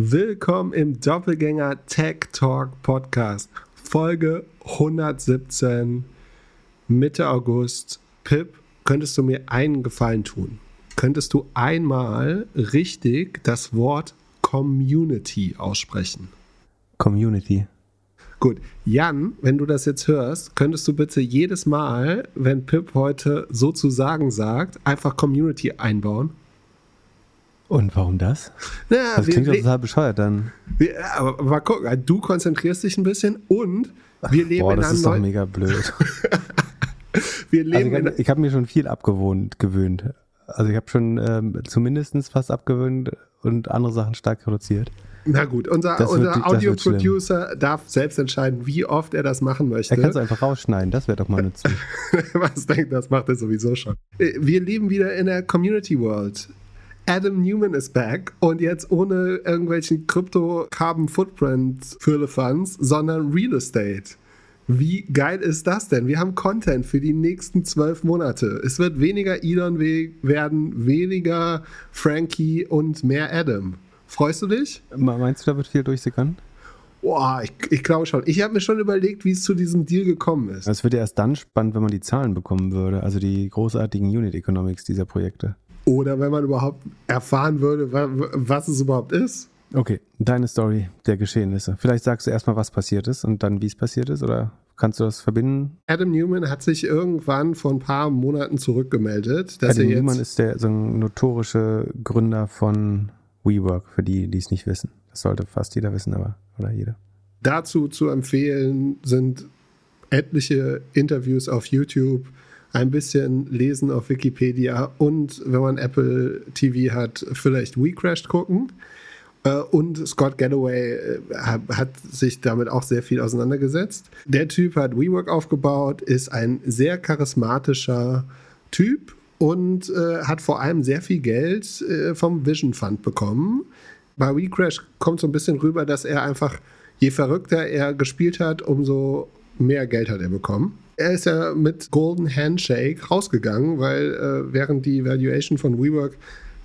Willkommen im Doppelgänger Tech Talk Podcast, Folge 117, Mitte August. Pip, könntest du mir einen Gefallen tun? Könntest du einmal richtig das Wort Community aussprechen? Community. Gut, Jan, wenn du das jetzt hörst, könntest du bitte jedes Mal, wenn Pip heute sozusagen sagt, einfach Community einbauen? Und warum das? Ja, das wir- klingt doch total bescheuert dann. wir- aber mal gucken, du konzentrierst dich ein bisschen und wir leben Boah, in das einem ist doch mega blöd. wir Also leben ich in, habe hab mir schon viel abgewohnt, gewöhnt. Also ich habe schon ähm, zumindest fast abgewöhnt und andere Sachen stark reduziert. na gut, unser, Das wird- unser das Audio-Producer darf selbst entscheiden, wie oft er das machen möchte. Er kann es einfach rausschneiden, das wäre doch mal nützlich. Was denkt, das macht er sowieso schon. Äh, Wir leben wieder in der Community World. Adam Newman ist back und jetzt ohne irgendwelchen Crypto-Carbon-Footprint Firlefanz, sondern Real Estate. Wie geil ist das denn? Wir haben Content für die nächsten zwölf Monate. Es wird weniger Elon we- werden, weniger Frankie und mehr Adam. Freust du dich? Me- Meinst du, da wird viel durchsickern? Boah, ich, ich glaube schon. Ich habe mir schon überlegt, wie es zu diesem Deal gekommen ist. Es wird ja erst dann spannend, wenn man die Zahlen bekommen würde, also die großartigen Unit Economics dieser Projekte. Oder wenn man überhaupt erfahren würde, wa- was es überhaupt ist. Okay, deine Story der Geschehnisse. Vielleicht sagst du erstmal, was passiert ist und dann, wie es passiert ist, oder kannst du das verbinden? Adam Newman hat sich irgendwann vor ein paar Monaten zurückgemeldet, Adam Newman ist der so ein notorische Gründer von WeWork, für die, die es nicht wissen. Das sollte fast jeder wissen, aber oder jeder. dazu zu empfehlen sind etliche Interviews auf YouTube, ein bisschen lesen auf Wikipedia und wenn man Apple TV hat, vielleicht WeCrashed gucken. Äh, Und Scott Galloway äh, hat sich damit auch sehr viel auseinandergesetzt. Der Typ hat WeWork aufgebaut, ist ein sehr charismatischer Typ und äh, hat vor allem sehr viel Geld äh, vom Vision Fund bekommen. Bei WeCrash kommt so ein bisschen rüber, dass er einfach, je verrückter er gespielt hat, umso mehr Geld hat er bekommen. Er ist ja mit Golden Handshake rausgegangen, weil äh, während die Valuation von WeWork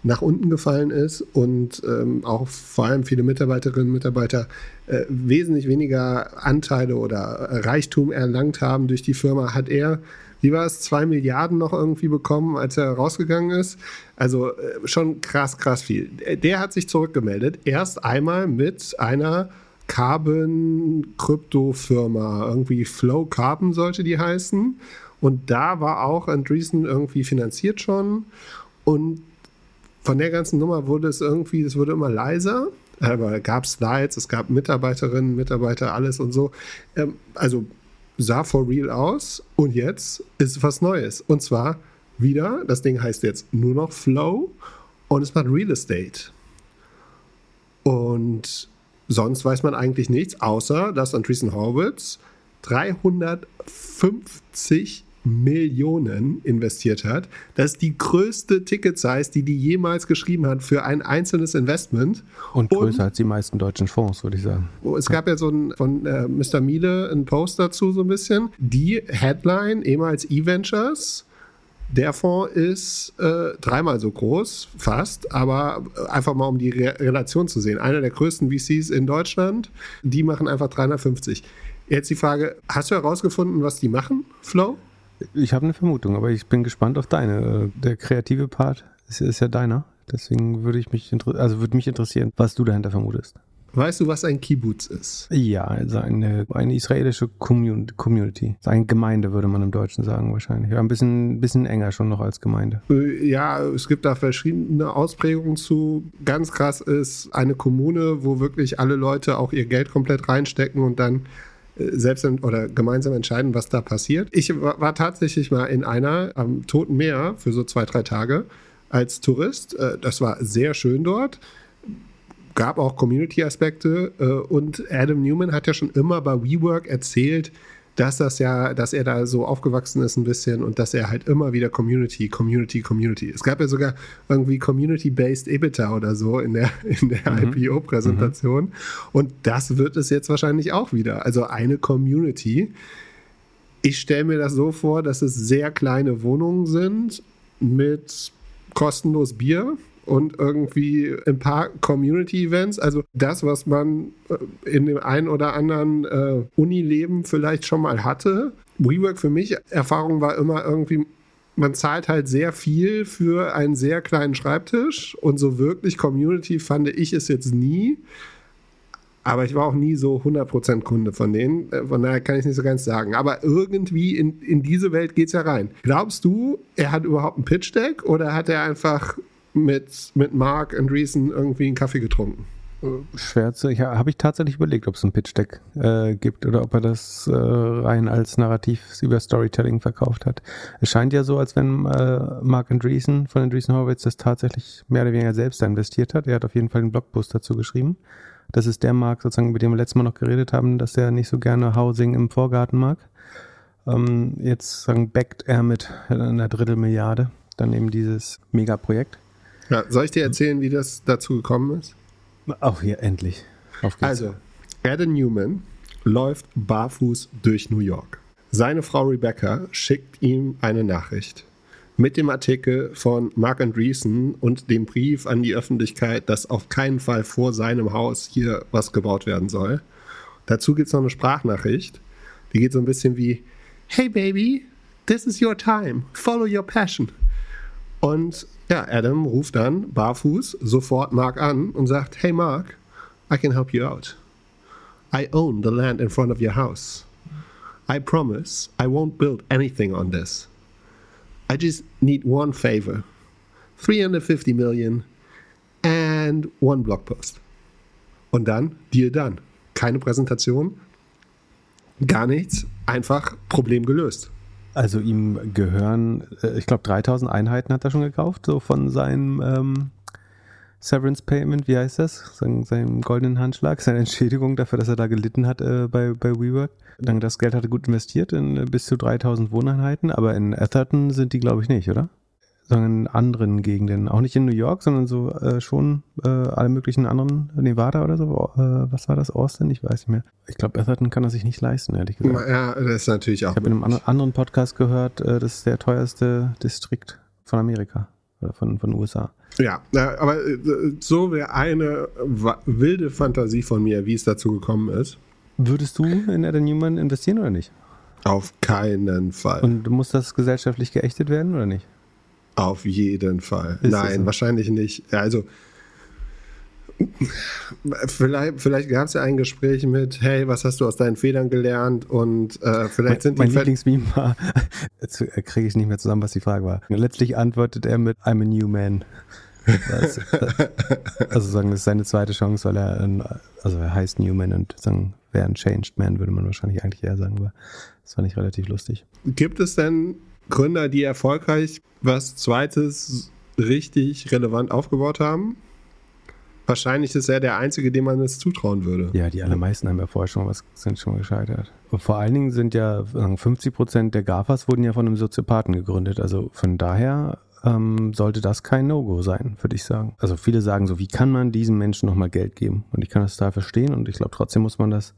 nach unten gefallen ist und ähm, auch vor allem viele Mitarbeiterinnen und Mitarbeiter äh, wesentlich weniger Anteile oder Reichtum erlangt haben durch die Firma, hat er, wie war es, zwei Milliarden noch irgendwie bekommen, als er rausgegangen ist. Also äh, schon krass, krass viel. Der hat sich zurückgemeldet, erst einmal mit einer Carbon-Krypto-Firma, irgendwie Flow Carbon sollte die heißen. Und da war auch Andreessen irgendwie finanziert schon. Und von der ganzen Nummer wurde es irgendwie, es wurde immer leiser. Aber es gab Slides, es gab Mitarbeiterinnen, Mitarbeiter, alles und so. Ähm, also sah for real aus. Und jetzt ist was Neues. Und zwar wieder, das Ding heißt jetzt nur noch Flow und es macht Real Estate. Und sonst weiß man eigentlich nichts, außer dass Andreessen Horowitz 350 Millionen investiert hat. Das ist die größte Ticket-Size, die die jemals geschrieben hat für ein einzelnes Investment. Und größer als die meisten deutschen Fonds, würde ich sagen. Oh, Es gab ja so ein von äh, Mr. Miele einen Post dazu so ein bisschen. Die Headline, ehemals E-Ventures, der Fonds ist äh, dreimal so groß, fast, aber einfach mal um die Re Relation zu sehen. Einer der größten VCs in Deutschland, die machen einfach 350. Jetzt die Frage, hast du herausgefunden, was die machen, Flo? Ich habe eine Vermutung, aber ich bin gespannt auf deine. Der kreative Part ist, ist ja deiner. Deswegen würde ich mich, also würde mich interessieren, was du dahinter vermutest. Weißt du, was ein Kibbutz ist? Ja, also eine, eine israelische Commun Community. Also Eine Gemeinde, würde man im Deutschen sagen, wahrscheinlich. Ein bisschen, bisschen enger schon noch als Gemeinde. Äh, Ja, es gibt da verschiedene Ausprägungen zu. Ganz krass ist eine Kommune, wo wirklich alle Leute auch ihr Geld komplett reinstecken und dann äh, selbst oder gemeinsam entscheiden, was da passiert. Ich war, war tatsächlich mal in einer am Toten Meer für so zwei, drei Tage als Tourist. Äh, Das war sehr schön dort. Gab auch Community-Aspekte äh, und Adam Newman hat ja schon immer bei WeWork erzählt, dass das ja, dass er da so aufgewachsen ist ein bisschen und dass er halt immer wieder Community, Community, Community. Es gab ja sogar irgendwie Community-based EBITDA oder so in der, in der IPO-Präsentation. Und das wird es jetzt wahrscheinlich auch wieder. Also eine Community. Ich stelle mir das so vor, dass es sehr kleine Wohnungen sind mit kostenlos Bier und irgendwie ein paar Community-Events. Also das, was man äh, in dem einen oder anderen äh, Unileben vielleicht schon mal hatte. WeWork für mich, Erfahrung war immer irgendwie, man zahlt halt sehr viel für einen sehr kleinen Schreibtisch und so wirklich Community fand ich es jetzt nie. Aber ich war auch nie so 100% Kunde von denen. Äh, von daher kann ich nicht so ganz sagen. Aber irgendwie in, in diese Welt geht es ja rein. Glaubst du, er hat überhaupt ein Pitch-Deck oder hat er einfach mit, mit Mark Andreessen irgendwie einen Kaffee getrunken? Schwer zu. Ja, habe ich tatsächlich überlegt, ob es ein Pitch-Deck äh, gibt oder ob er das äh, rein als Narrativ über Storytelling verkauft hat. Es scheint ja so, als wenn äh, Mark Andreessen von Andreessen Horowitz das tatsächlich mehr oder weniger selbst investiert hat. Er hat auf jeden Fall einen Blogpost dazu geschrieben. Das ist der Markt, sozusagen, mit dem wir letztes Mal noch geredet haben, dass er nicht so gerne Housing im Vorgarten mag. Ähm, jetzt sagen, backt er mit einer Drittelmilliarde dann eben dieses Megaprojekt. Ja, soll ich dir erzählen, wie das dazu gekommen ist? Auch hier, endlich. Also, Adam Newman läuft barfuß durch New York. Seine Frau Rebecca schickt ihm eine Nachricht mit dem Artikel von Mark Andreessen und dem Brief an die Öffentlichkeit, dass auf keinen Fall vor seinem Haus hier was gebaut werden soll. Dazu gibt es noch eine Sprachnachricht, die geht so ein bisschen wie: Hey Baby, this is your time, follow your passion. Und ja, Adam ruft dann barfuß sofort Mark an und sagt: Hey Mark, I can help you out. I own the land in front of your house. I promise I won't build anything on this. I just need one favor 350 million and one blog post. Und dann, Deal done. Keine Präsentation, gar nichts, einfach Problem gelöst. Also ihm gehören, äh, ich glaube, 3000 Einheiten hat er schon gekauft, so von seinem ähm, Severance Payment, wie heißt das? Sein, seinem goldenen Handschlag, seine Entschädigung dafür, dass er da gelitten hat äh, bei, bei WeWork. Dann das Geld hat er gut investiert in äh, bis zu 3000 Wohneinheiten, aber in Atherton sind die, glaube ich, nicht, oder? In anderen Gegenden. Auch nicht in New York, sondern so äh, schon äh, alle möglichen anderen, Nevada oder so. Äh, was war das? Austin? Ich weiß nicht mehr. Ich glaube, Atherton kann er sich nicht leisten, ehrlich gesagt. Ja, das ist natürlich auch. Ich habe in einem anderen Podcast gehört, äh, das ist der teuerste Distrikt von Amerika oder von, von den USA. Ja, aber so wäre eine wilde Fantasie von mir, wie es dazu gekommen ist. Würdest du in Adam Newman investieren oder nicht? Auf keinen Fall. Und muss das gesellschaftlich geächtet werden oder nicht? Auf jeden Fall. Ist Nein, so? wahrscheinlich nicht. Also, vielleicht, vielleicht gab es ja ein Gespräch mit, hey, was hast du aus deinen Federn gelernt? Und äh, vielleicht sind mein, die. Mein Lieblingsmeme war, jetzt kriege ich nicht mehr zusammen, was die Frage war. Letztlich antwortet er mit I'm a new man. Das, also sagen, das ist seine zweite Chance, weil er, ein, also er heißt Newman und sagen, wäre ein Changed Man, würde man wahrscheinlich eigentlich eher sagen, aber das fand ich relativ lustig. Gibt es denn Gründer, die erfolgreich was Zweites richtig relevant aufgebaut haben? Wahrscheinlich ist er der Einzige, dem man es zutrauen würde. Ja, die allermeisten haben ja vorher schon was, sind schon gescheitert. Und vor allen Dingen sind ja 50 Prozent der GAFAs wurden ja von einem Soziopathen gegründet. Also von daher ähm, sollte das kein No-Go sein, würde ich sagen. Also viele sagen so, wie kann man diesen Menschen nochmal Geld geben? Und ich kann das da verstehen und ich glaube, trotzdem muss man das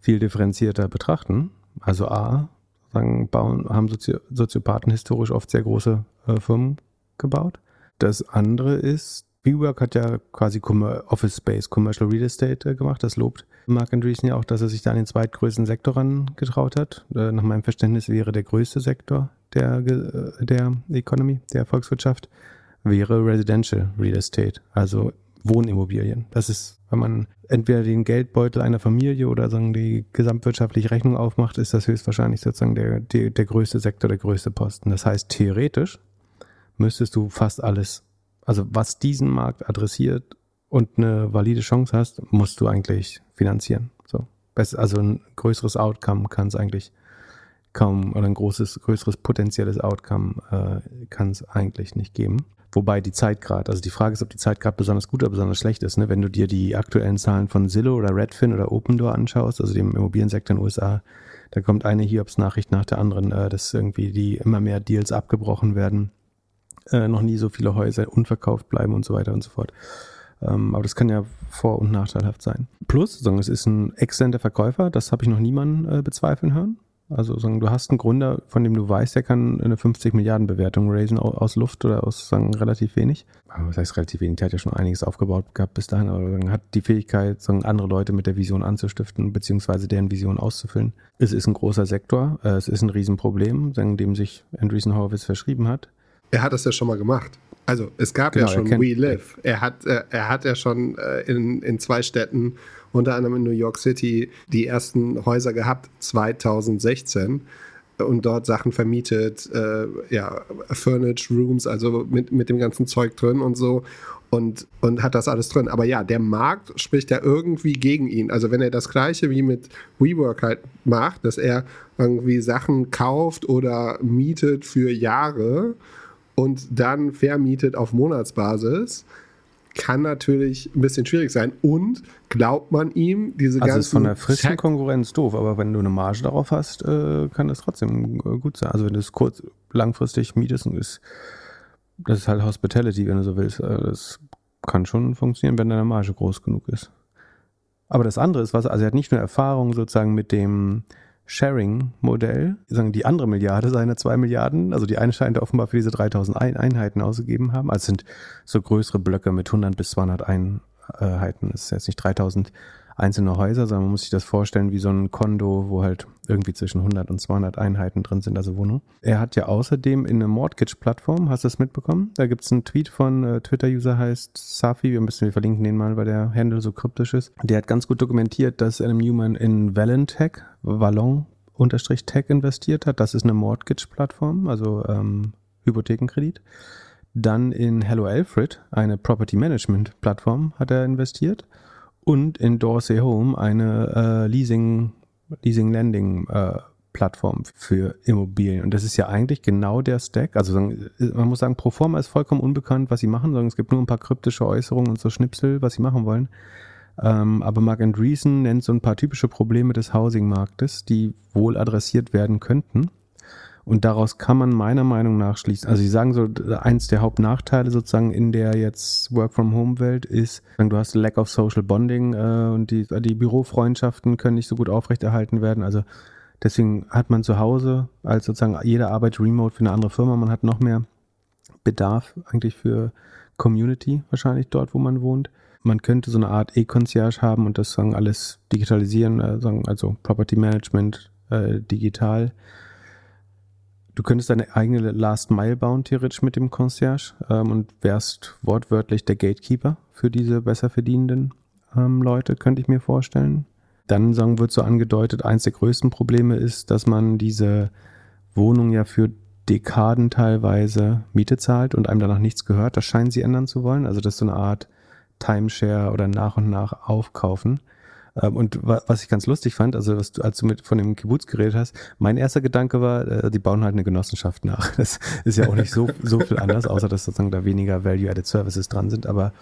viel differenzierter betrachten. Also A, sagen, bauen, haben Sozi Soziopathen historisch oft sehr große äh, Firmen gebaut. Das andere ist, WeWork hat ja quasi Office Space, Commercial Real Estate äh, gemacht. Das lobt Mark Andreessen ja auch, dass er sich da an den zweitgrößten Sektor rangetraut hat. Äh, nach meinem Verständnis wäre der größte Sektor der, äh, der Economy, der Volkswirtschaft, wäre Residential Real Estate, also Wohnimmobilien. Das ist, wenn man entweder den Geldbeutel einer Familie oder sagen die gesamtwirtschaftliche Rechnung aufmacht, ist das höchstwahrscheinlich sozusagen der, der, der größte Sektor, der größte Posten. Das heißt, theoretisch müsstest du fast alles, also was diesen Markt adressiert und eine valide Chance hast, musst du eigentlich finanzieren. So. Also ein größeres Outcome kann es eigentlich kaum oder ein großes, größeres potenzielles Outcome äh, kann es eigentlich nicht geben. Wobei die Zeit gerade, also die Frage ist, ob die Zeit gerade besonders gut oder besonders schlecht ist. Ne? Wenn du dir die aktuellen Zahlen von Zillow oder Redfin oder Opendoor anschaust, also dem Immobiliensektor in den USA, da kommt eine Hiobs-Nachricht nach der anderen, äh, dass irgendwie die immer mehr Deals abgebrochen werden, äh, noch nie so viele Häuser unverkauft bleiben und so weiter und so fort. Ähm, aber das kann ja vor- und nachteilhaft sein. Plus, sagen, es ist ein exzellenter Verkäufer, das habe ich noch niemanden äh, bezweifeln hören. Also sagen, du hast einen Gründer, von dem du weißt, der kann eine 50 Milliarden Bewertung raisen aus Luft oder aus sagen, relativ wenig. Was heißt relativ wenig? Der hat ja schon einiges aufgebaut gehabt bis dahin, aber sagen, hat die Fähigkeit, sagen, andere Leute mit der Vision anzustiften, beziehungsweise deren Vision auszufüllen. Es ist ein großer Sektor, äh, es ist ein Riesenproblem, sagen, dem sich Andreessen Horowitz verschrieben hat. Er hat das ja schon mal gemacht. Also es gab genau, ja schon We Live. Er hat, äh, er hat ja schon äh, in, in zwei Städten, unter anderem in New York City, die ersten Häuser gehabt, 2016 und dort Sachen vermietet, äh, ja, Furnished Rooms, also mit, mit dem ganzen Zeug drin und so und, und hat das alles drin. Aber ja, der Markt spricht ja irgendwie gegen ihn. Also wenn er das gleiche wie mit WeWork halt macht, dass er irgendwie Sachen kauft oder mietet für Jahre und dann vermietet auf Monatsbasis, kann natürlich ein bisschen schwierig sein. Und glaubt man ihm diese also ganzen. ist von der frischen Konkurrenz doof, aber wenn du eine Marge darauf hast, äh, kann das trotzdem äh, gut sein. Also wenn du es kurz langfristig mietest ist, das ist halt Hospitality, wenn du so willst. Äh, das kann schon funktionieren, wenn deine Marge groß genug ist. Aber das andere ist was, also er hat nicht nur Erfahrung sozusagen mit dem Sharing-Modell, sagen die andere Milliarde seine zwei Milliarden, also die eine scheint offenbar für diese 3000 Einheiten ausgegeben haben, also sind so größere Blöcke mit 100 bis 200 Einheiten, das ist jetzt nicht 3000 einzelne Häuser, sondern man muss sich das vorstellen wie so ein Kondo, wo halt irgendwie zwischen 100 und 200 Einheiten drin sind, also Wohnung. Er hat ja außerdem in einer Mortgage-Plattform, hast du das mitbekommen? Da gibt es einen Tweet von äh, Twitter-User heißt Safi, wir müssen wir verlinken den mal, weil der Handle so kryptisch ist. Der hat ganz gut dokumentiert, dass Adam Newman in Valentech, Vallon unterstrich Tech investiert hat. Das ist eine Mortgage-Plattform, also ähm, Hypothekenkredit. Dann in Hello Alfred, eine Property Management Plattform, hat er investiert und in Dorsey Home eine äh, Leasing, Leasing Lending äh, Plattform für Immobilien. Und das ist ja eigentlich genau der Stack. Also man muss sagen, Proforma ist vollkommen unbekannt, was sie machen, sondern es gibt nur ein paar kryptische Äußerungen und so Schnipsel, was sie machen wollen. Ähm, aber Mark Andreessen nennt so ein paar typische Probleme des Housing-Marktes, die wohl adressiert werden könnten. Und daraus kann man meiner Meinung nach schließen. Also sie sagen so, eins der Hauptnachteile sozusagen in der jetzt Work-from-Home-Welt ist, du hast Lack of Social Bonding äh, und die, die Bürofreundschaften können nicht so gut aufrechterhalten werden. Also deswegen hat man zu Hause als sozusagen jede Arbeit remote für eine andere Firma. Man hat noch mehr Bedarf eigentlich für Community wahrscheinlich dort, wo man wohnt. Man könnte so eine Art E-Concierge haben und das sagen alles digitalisieren, äh, sagen also Property Management äh, digital Du könntest deine eigene Last Mile bauen, theoretisch mit dem Concierge ähm, und wärst wortwörtlich der Gatekeeper für diese besser verdienenden ähm, Leute, könnte ich mir vorstellen. Dann sagen, wird so angedeutet, eins der größten Probleme ist, dass man diese Wohnung ja für Dekaden teilweise Miete zahlt und einem danach nichts gehört. Das scheinen sie ändern zu wollen. Also das ist so eine Art Timeshare oder nach und nach aufkaufen. Ähm, und was ich ganz lustig fand, also was du, als du mit von dem Kibbutz geredet hast, mein erster Gedanke war, äh, die bauen halt eine Genossenschaft nach. Das ist ja auch nicht so, so viel anders, außer dass sozusagen da weniger Value-Added Services dran sind. Aber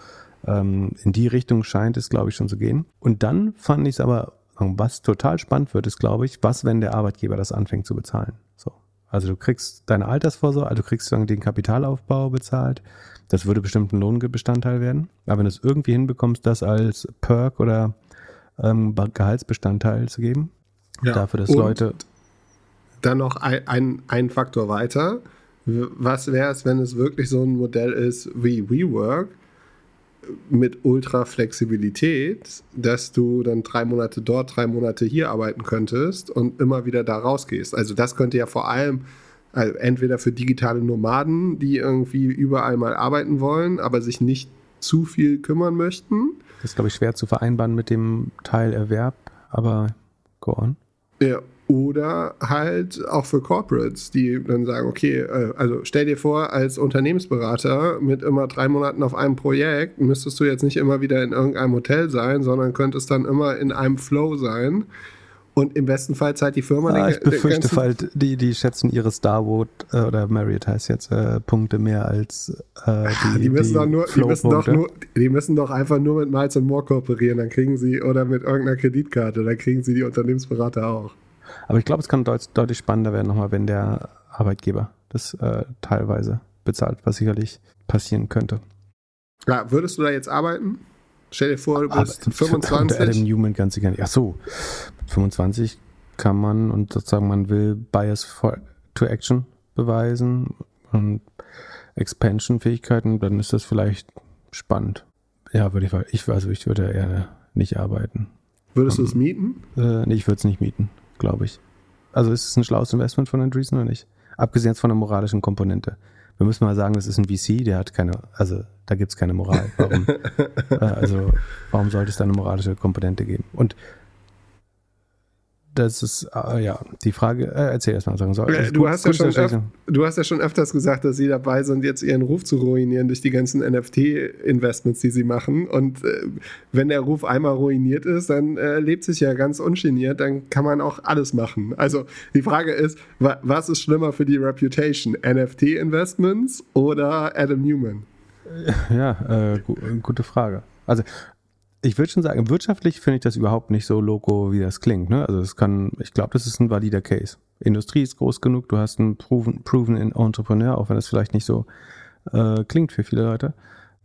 ähm, in die Richtung scheint es, glaube ich, schon zu gehen. Und dann fand ich es aber, was total spannend wird, ist, glaube ich, was, wenn der Arbeitgeber das anfängt zu bezahlen. So. Also du kriegst deine Altersvorsorge, also du kriegst sozusagen den Kapitalaufbau bezahlt. Das würde bestimmt ein Lohnbestandteil werden. Aber wenn du es irgendwie hinbekommst, das als Perk oder ähm, Gehaltsbestandteil zu geben. Ja. Dafür, dass Und Leute. Dann noch ein, ein, ein Faktor weiter. Was wäre es, wenn es wirklich so ein Modell ist wie WeWork mit Ultra-Flexibilität, dass du dann drei Monate dort, drei Monate hier arbeiten könntest und immer wieder da rausgehst? Also, das könnte ja vor allem also entweder für digitale Nomaden, die irgendwie überall mal arbeiten wollen, aber sich nicht zu viel kümmern möchten das ist, glaube ich, schwer zu vereinbaren mit dem Teil Erwerb, aber go on. Ja, oder halt auch für Corporates, die dann sagen, okay, äh, also stell dir vor, als Unternehmensberater mit immer drei Monaten auf einem Projekt müsstest du jetzt nicht immer wieder in irgendeinem Hotel sein, sondern könntest dann immer in einem Flow sein und im besten Fall zahlt die Firma ah, den, Ich befürchte halt, die, die schätzen ihre Starwood äh, oder Marriott heißt jetzt äh, Punkte mehr als äh, die, die, müssen die, doch nur, die müssen doch nur, die müssen doch einfach nur mit Miles More kooperieren, dann kriegen sie oder mit irgendeiner Kreditkarte, dann kriegen sie die Unternehmensberater auch. Aber ich glaube, es kann deut deutlich spannender werden nochmal, wenn der Arbeitgeber das äh, teilweise bezahlt, was sicherlich passieren könnte. Ja, würdest du da jetzt arbeiten? Stell dir vor, du bist Aber 25. Adam Newman ganz sicher nicht. Ach so, 25 kann man und sozusagen man will Bias for, to Action beweisen und Expansion-Fähigkeiten, dann ist das vielleicht spannend. Ja, würde ich, ich also ich würde eher nicht arbeiten. Würdest du es mieten? Äh, nee, ich würde es nicht mieten, glaube ich. Also ist es ein schlaues Investment von Andreessen oder nicht? Abgesehen von der moralischen Komponente. Wir müssen mal sagen, das ist ein VC, der hat keine, also da gibt es keine Moral. Warum? äh, also warum sollte es da eine moralische Komponente geben? Und das ist, äh, ja, die Frage, äh, erzähl erst mal, sagen soll. Äh, du, hast ja schon öf, du hast ja schon öfters gesagt, dass sie dabei sind, jetzt ihren Ruf zu ruinieren durch die ganzen NFT-Investments, die sie machen. Und äh, wenn der Ruf einmal ruiniert ist, dann äh, lebt sich ja ganz ungeniert, dann kann man auch alles machen. Also die Frage ist, wa was ist schlimmer für die Reputation? NFT-Investments oder Adam Newman? Ja, äh, gu gute Frage. Also ich würde schon sagen, wirtschaftlich finde ich das überhaupt nicht so loco, wie das klingt. Ne? Also es kann, ich glaube, das ist ein valider Case. Industrie ist groß genug, du hast einen proven, proven Entrepreneur, auch wenn das vielleicht nicht so äh, klingt für viele Leute.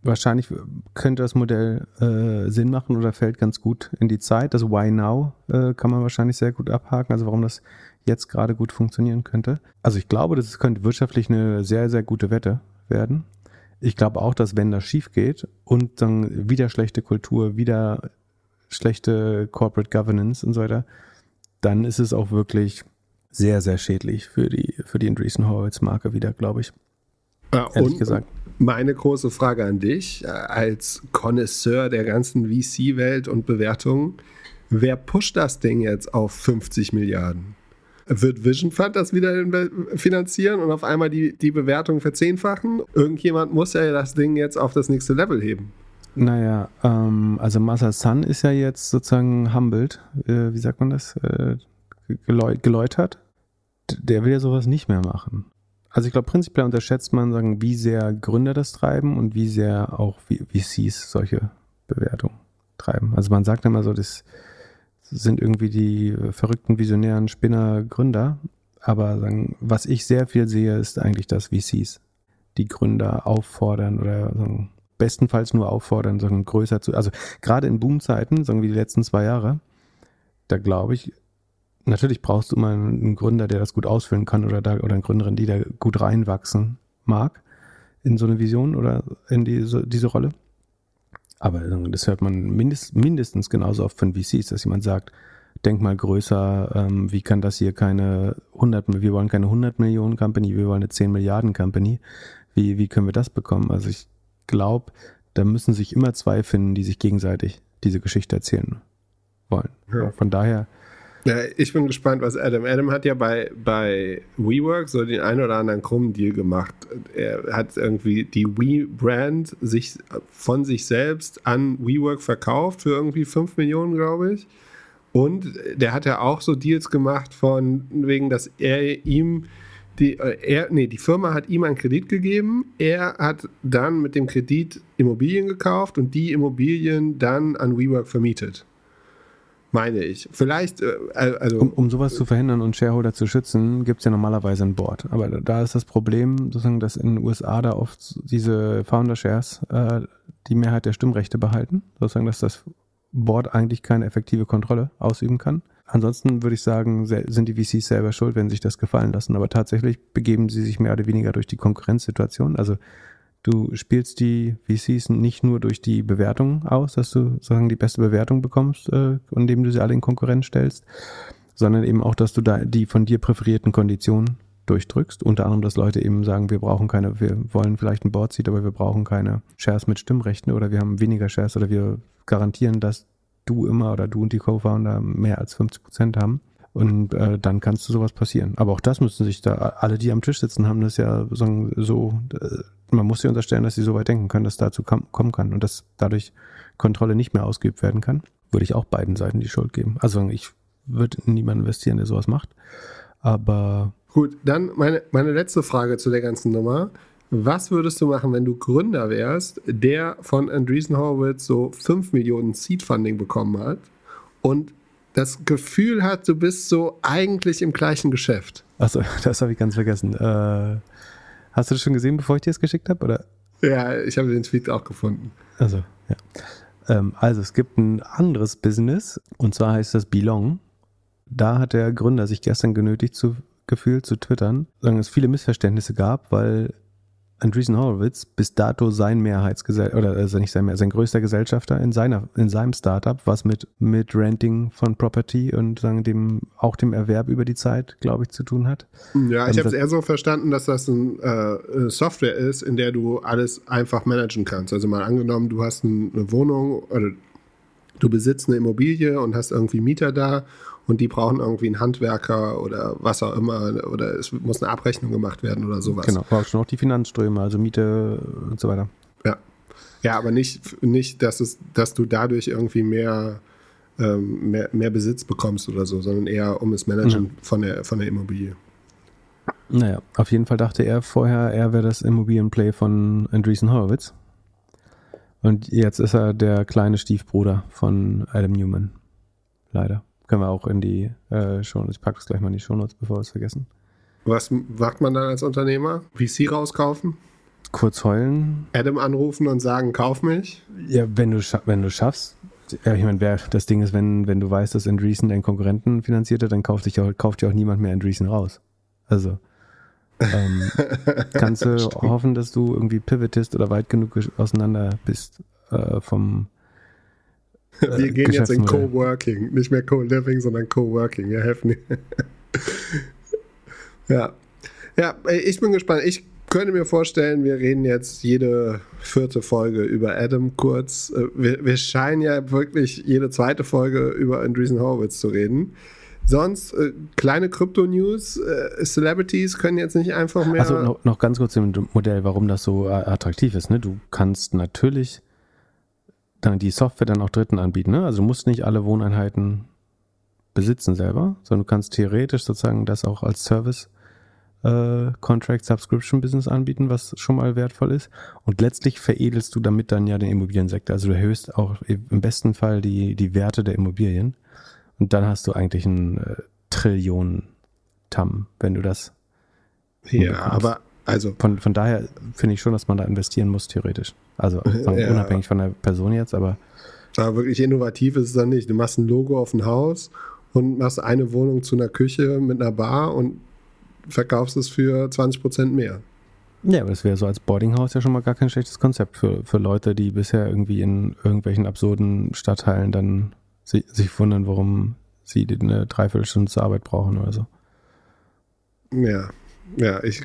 Wahrscheinlich könnte das Modell äh, Sinn machen oder fällt ganz gut in die Zeit. Das Why Now äh, kann man wahrscheinlich sehr gut abhaken, also warum das jetzt gerade gut funktionieren könnte. Also ich glaube, das könnte wirtschaftlich eine sehr, sehr gute Wette werden ich glaube auch, dass wenn das schief geht und dann wieder schlechte Kultur, wieder schlechte Corporate Governance und so weiter, dann ist es auch wirklich sehr, sehr schädlich für die, für die Andreessen Horowitz Marke wieder, glaube ich. Ja, ehrlich gesagt. Meine große Frage an dich, äh, als Connoisseur der ganzen VC-Welt und Bewertungen, wer pusht das Ding jetzt auf 50 Milliarden? Wird Vision Fund das wieder finanzieren und auf einmal die, die Bewertung verzehnfachen? Irgendjemand muss ja das Ding jetzt auf das nächste Level heben. Naja, ähm, also Masa Sun ist ja jetzt sozusagen humbled, äh, wie sagt man das, äh, geläut geläutert. Der will ja sowas nicht mehr machen. Also ich glaube, prinzipiell unterschätzt man, sagen, wie sehr Gründer das treiben und wie sehr auch VCs solche Bewertungen treiben. Also man sagt immer so, das sind irgendwie die äh, verrückten visionären Spinner Gründer. Aber sagen, was ich sehr viel sehe, ist eigentlich das VCs. Die Gründer auffordern oder sagen, bestenfalls nur auffordern, sagen, größer zu. Also gerade in Boomzeiten, sagen wir die letzten zwei Jahre, da glaube ich, natürlich brauchst du mal einen Gründer, der das gut ausfüllen kann oder da, oder eine Gründerin, die da gut reinwachsen mag in so eine Vision oder in diese, diese Rolle. Aber das hört man mindest, mindestens genauso oft von VCs, dass jemand sagt, denk mal größer, ähm, wie kann das hier keine 100, wir wollen keine 100 Millionen Company, wir wollen eine 10 Milliarden Company. Wie, wie können wir das bekommen? Also ich glaube, da müssen sich immer zwei finden, die sich gegenseitig diese Geschichte erzählen wollen. Ja. Von daher ich bin gespannt, was Adam. Adam hat ja bei, bei WeWork so den einen oder anderen krummen Deal gemacht. Er hat irgendwie die We-Brand sich von sich selbst an WeWork verkauft für irgendwie 5 Millionen, glaube ich. Und der hat ja auch so Deals gemacht von wegen, dass er ihm die, äh, er, nee, die Firma hat ihm einen Kredit gegeben. Er hat dann mit dem Kredit Immobilien gekauft und die Immobilien dann an WeWork vermietet meine ich. Vielleicht, äh, also. Um, um sowas zu verhindern und Shareholder zu schützen, gibt es ja normalerweise ein Board. Aber da ist das Problem, sozusagen, dass in den USA da oft diese Founder Shares äh, die Mehrheit der Stimmrechte behalten. Sozusagen, dass das Board eigentlich keine effektive Kontrolle ausüben kann. Ansonsten würde ich sagen, sind die VCs selber schuld, wenn sie sich das gefallen lassen. Aber tatsächlich begeben sie sich mehr oder weniger durch die Konkurrenzsituation. Also Du spielst die VCs nicht nur durch die Bewertung aus, dass du sozusagen die beste Bewertung bekommst, äh, indem du sie alle in Konkurrenz stellst, sondern eben auch, dass du da die von dir präferierten Konditionen durchdrückst. Unter anderem, dass Leute eben sagen, wir brauchen keine, wir wollen vielleicht ein Board-Seat, aber wir brauchen keine Shares mit Stimmrechten oder wir haben weniger Shares oder wir garantieren, dass du immer oder du und die Co-Founder mehr als 50 Prozent haben. Und äh, dann kannst du sowas passieren. Aber auch das müssen sich da, alle, die am Tisch sitzen, haben das ja so, so äh, man muss sie unterstellen, dass sie so weit denken können, dass dazu kommen kann und dass dadurch Kontrolle nicht mehr ausgeübt werden kann. Würde ich auch beiden Seiten die Schuld geben. Also ich würde niemanden investieren, der sowas macht. Aber. Gut, dann meine, meine letzte Frage zu der ganzen Nummer. Was würdest du machen, wenn du Gründer wärst, der von Andreessen Horowitz so 5 Millionen Seed Funding bekommen hat und das Gefühl hat, du bist so eigentlich im gleichen Geschäft. Achso, das habe ich ganz vergessen. Äh, hast du das schon gesehen, bevor ich dir das geschickt habe? Oder? Ja, ich habe den Tweet auch gefunden. Also, ja. Ähm, also, es gibt ein anderes Business und zwar heißt das Belong. da hat der Gründer sich gestern genötigt zu, gefühlt zu twittern, sagen es viele Missverständnisse gab, weil Andreessen Horowitz bis dato sein Mehrheitsgesellschafter oder also nicht sein, sein größter Gesellschafter in seiner in seinem Startup, was mit mit Renting von Property und sagen dem auch dem Erwerb über die Zeit, glaube ich, zu tun hat. Ja, ich habe es eher so verstanden, dass das ein, äh, Software ist, in der du alles einfach managen kannst. Also mal angenommen, du hast eine Wohnung oder du besitzt eine Immobilie und hast irgendwie Mieter da und die brauchen irgendwie einen Handwerker oder was auch immer oder es muss eine Abrechnung gemacht werden oder sowas. Genau, brauchst du noch die Finanzströme, also Miete und so weiter. Ja. Ja, aber nicht, nicht dass, es, dass du dadurch irgendwie mehr, ähm, mehr, mehr Besitz bekommst oder so, sondern eher um das Managen mhm. von, der, von der Immobilie. Naja, auf jeden Fall dachte er vorher, er wäre das Immobilienplay von Andreessen Horowitz. Und jetzt ist er der kleine Stiefbruder von Adam Newman. Leider. Können wir auch in die äh, Shownotes. Ich packe das gleich mal in die Shownotes, bevor wir es vergessen. Was macht man dann als Unternehmer? VC rauskaufen? Kurz heulen. Adam anrufen und sagen, kauf mich? Ja, wenn du, wenn du schaffst. Ja, ich meine, das Ding ist, wenn, wenn du weißt, dass Andreessen deinen Konkurrenten finanziert hat, dann kauft dich auch, kauft dich auch niemand mehr Andreessen raus. Also ähm, kannst du hoffen, dass du irgendwie pivotest oder weit genug auseinander bist äh, vom wir gehen jetzt in Coworking, nicht mehr Co-Living, sondern Coworking. Ja, helfen. ja. Ja, ich bin gespannt. Ich könnte mir vorstellen, wir reden jetzt jede vierte Folge über Adam kurz. Äh, wir, wir scheinen ja wirklich jede zweite Folge über Andreessen Horowitz zu reden. Sonst äh, kleine Krypto-News, äh, Celebrities können jetzt nicht einfach mehr. Also noch, noch ganz kurz im Modell, warum das so äh, attraktiv ist. Ne? Du kannst natürlich dann die Software dann auch Dritten anbieten. Ne? Also du musst nicht alle Wohneinheiten besitzen selber, sondern du kannst theoretisch sozusagen das auch als Service äh, Contract Subscription Business anbieten, was schon mal wertvoll ist. Und letztlich veredelst du damit dann ja den Immobiliensektor. Also du erhöhst auch im besten Fall die, die Werte der Immobilien. Und dann hast du eigentlich einen äh, Trillionen Tam, wenn du das. Ja, aber also. Von, von daher finde ich schon, dass man da investieren muss, theoretisch. Also ja. unabhängig von der Person jetzt, aber. Aber wirklich innovativ ist es dann nicht. Du machst ein Logo auf ein Haus und machst eine Wohnung zu einer Küche mit einer Bar und verkaufst es für 20 Prozent mehr. Ja, aber das wäre so als Boardinghaus ja schon mal gar kein schlechtes Konzept für, für Leute, die bisher irgendwie in irgendwelchen absurden Stadtteilen dann si sich wundern, warum sie eine Dreiviertelstunde zur Arbeit brauchen oder so. Ja, ja, ich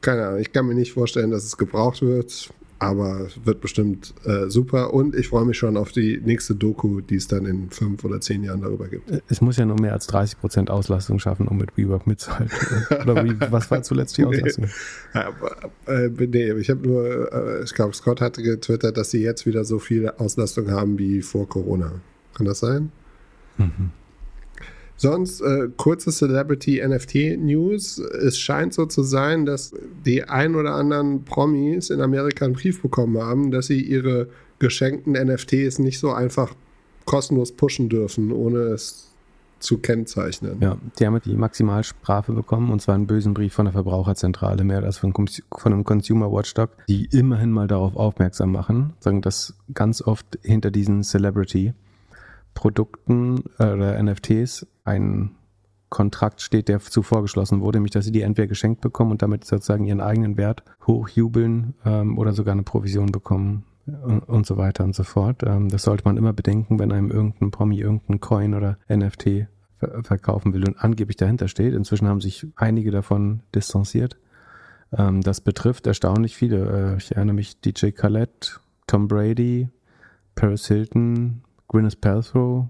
keine Ahnung, ich kann mir nicht vorstellen, dass es gebraucht wird, aber wird bestimmt äh, super und ich freue mich schon auf die nächste Doku, die es dann in fünf oder zehn Jahren darüber gibt. Es muss ja nur mehr als 30 Prozent Auslastung schaffen, um mit WeWork mitzuhalten. oder wie, was war zuletzt die Auslastung? Nee, aber, äh, nee ich habe nur, äh, ich glaube, Scott hatte getwittert, dass sie jetzt wieder so viel Auslastung haben wie vor Corona. Kann das sein? Mhm. Sonst äh, kurze Celebrity NFT News. Es scheint so zu sein, dass die ein oder anderen Promis in Amerika einen Brief bekommen haben, dass sie ihre geschenkten NFTs nicht so einfach kostenlos pushen dürfen, ohne es zu kennzeichnen. Ja, die haben die Maximalstrafe bekommen und zwar einen bösen Brief von der Verbraucherzentrale, mehr als von, von einem Consumer Watchdog, die immerhin mal darauf aufmerksam machen, sagen, dass ganz oft hinter diesen Celebrity Produkten äh, oder NFTs ein Kontrakt steht, der zuvor geschlossen wurde, nämlich dass sie die entweder geschenkt bekommen und damit sozusagen ihren eigenen Wert hochjubeln ähm, oder sogar eine Provision bekommen und, und so weiter und so fort. Ähm, das sollte man immer bedenken, wenn einem irgendein Promi irgendein Coin oder NFT ver verkaufen will und angeblich dahinter steht. Inzwischen haben sich einige davon distanziert. Ähm, das betrifft erstaunlich viele. Äh, ich erinnere mich DJ Khaled, Tom Brady, Paris Hilton, Gwyneth Paltrow,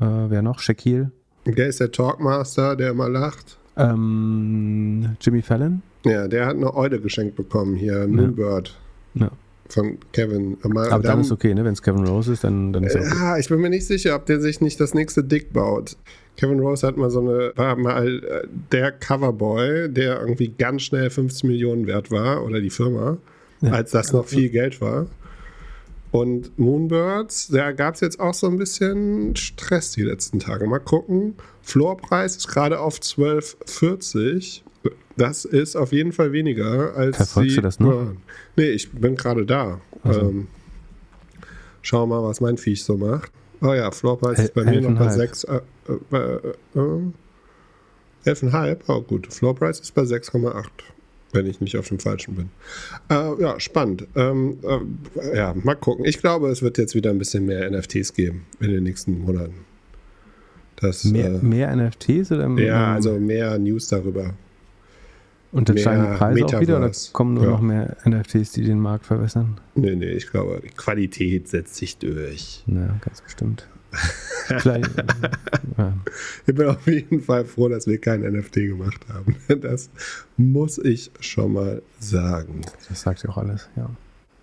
äh, wer noch? Shaquille. Der ist der Talkmaster, der immer lacht. Ähm, Jimmy Fallon? Ja, der hat eine Eule geschenkt bekommen hier, Moonbird. Ja. ja. Von Kevin. Aber, Aber dann, dann, ist okay, ne? Wenn es Kevin Rose ist, dann, dann ist okay. Ja, ich bin mir nicht sicher, ob der sich nicht das nächste Dick baut. Kevin Rose hat mal so eine, war mal äh, der Coverboy, der irgendwie ganz schnell 50 Millionen wert war, oder die Firma, ja. als das noch viel Geld war. Und Moonbirds, da gab es jetzt auch so ein bisschen Stress die letzten Tage. Mal gucken. Floorpreis ist gerade auf 12,40. Das ist auf jeden Fall weniger als. Verfolgst du das noch? Ja. Nee, ich bin gerade da. Also. Ähm, schau mal, was mein Viech so macht. Oh ja, Floorpreis ist bei mir noch bei 6. Äh, äh, äh, 11,5. Oh gut, Floorpreis ist bei 6,8 wenn ich nicht auf dem falschen bin. Äh, ja, spannend. Ähm, äh, ja, mal gucken. Ich glaube, es wird jetzt wieder ein bisschen mehr NFTs geben in den nächsten Monaten. Das, mehr, äh, mehr NFTs oder Ja, also mehr News darüber. Und dann steigen die Preise Metaverse. auch wieder oder kommen nur ja. noch mehr NFTs, die den Markt verbessern? Nee, nee, ich glaube, die Qualität setzt sich durch. Ja, ganz bestimmt. Vielleicht, ja. Ich bin auf jeden Fall froh, dass wir kein NFT gemacht haben. Das muss ich schon mal sagen. Das sagt ja auch alles, ja.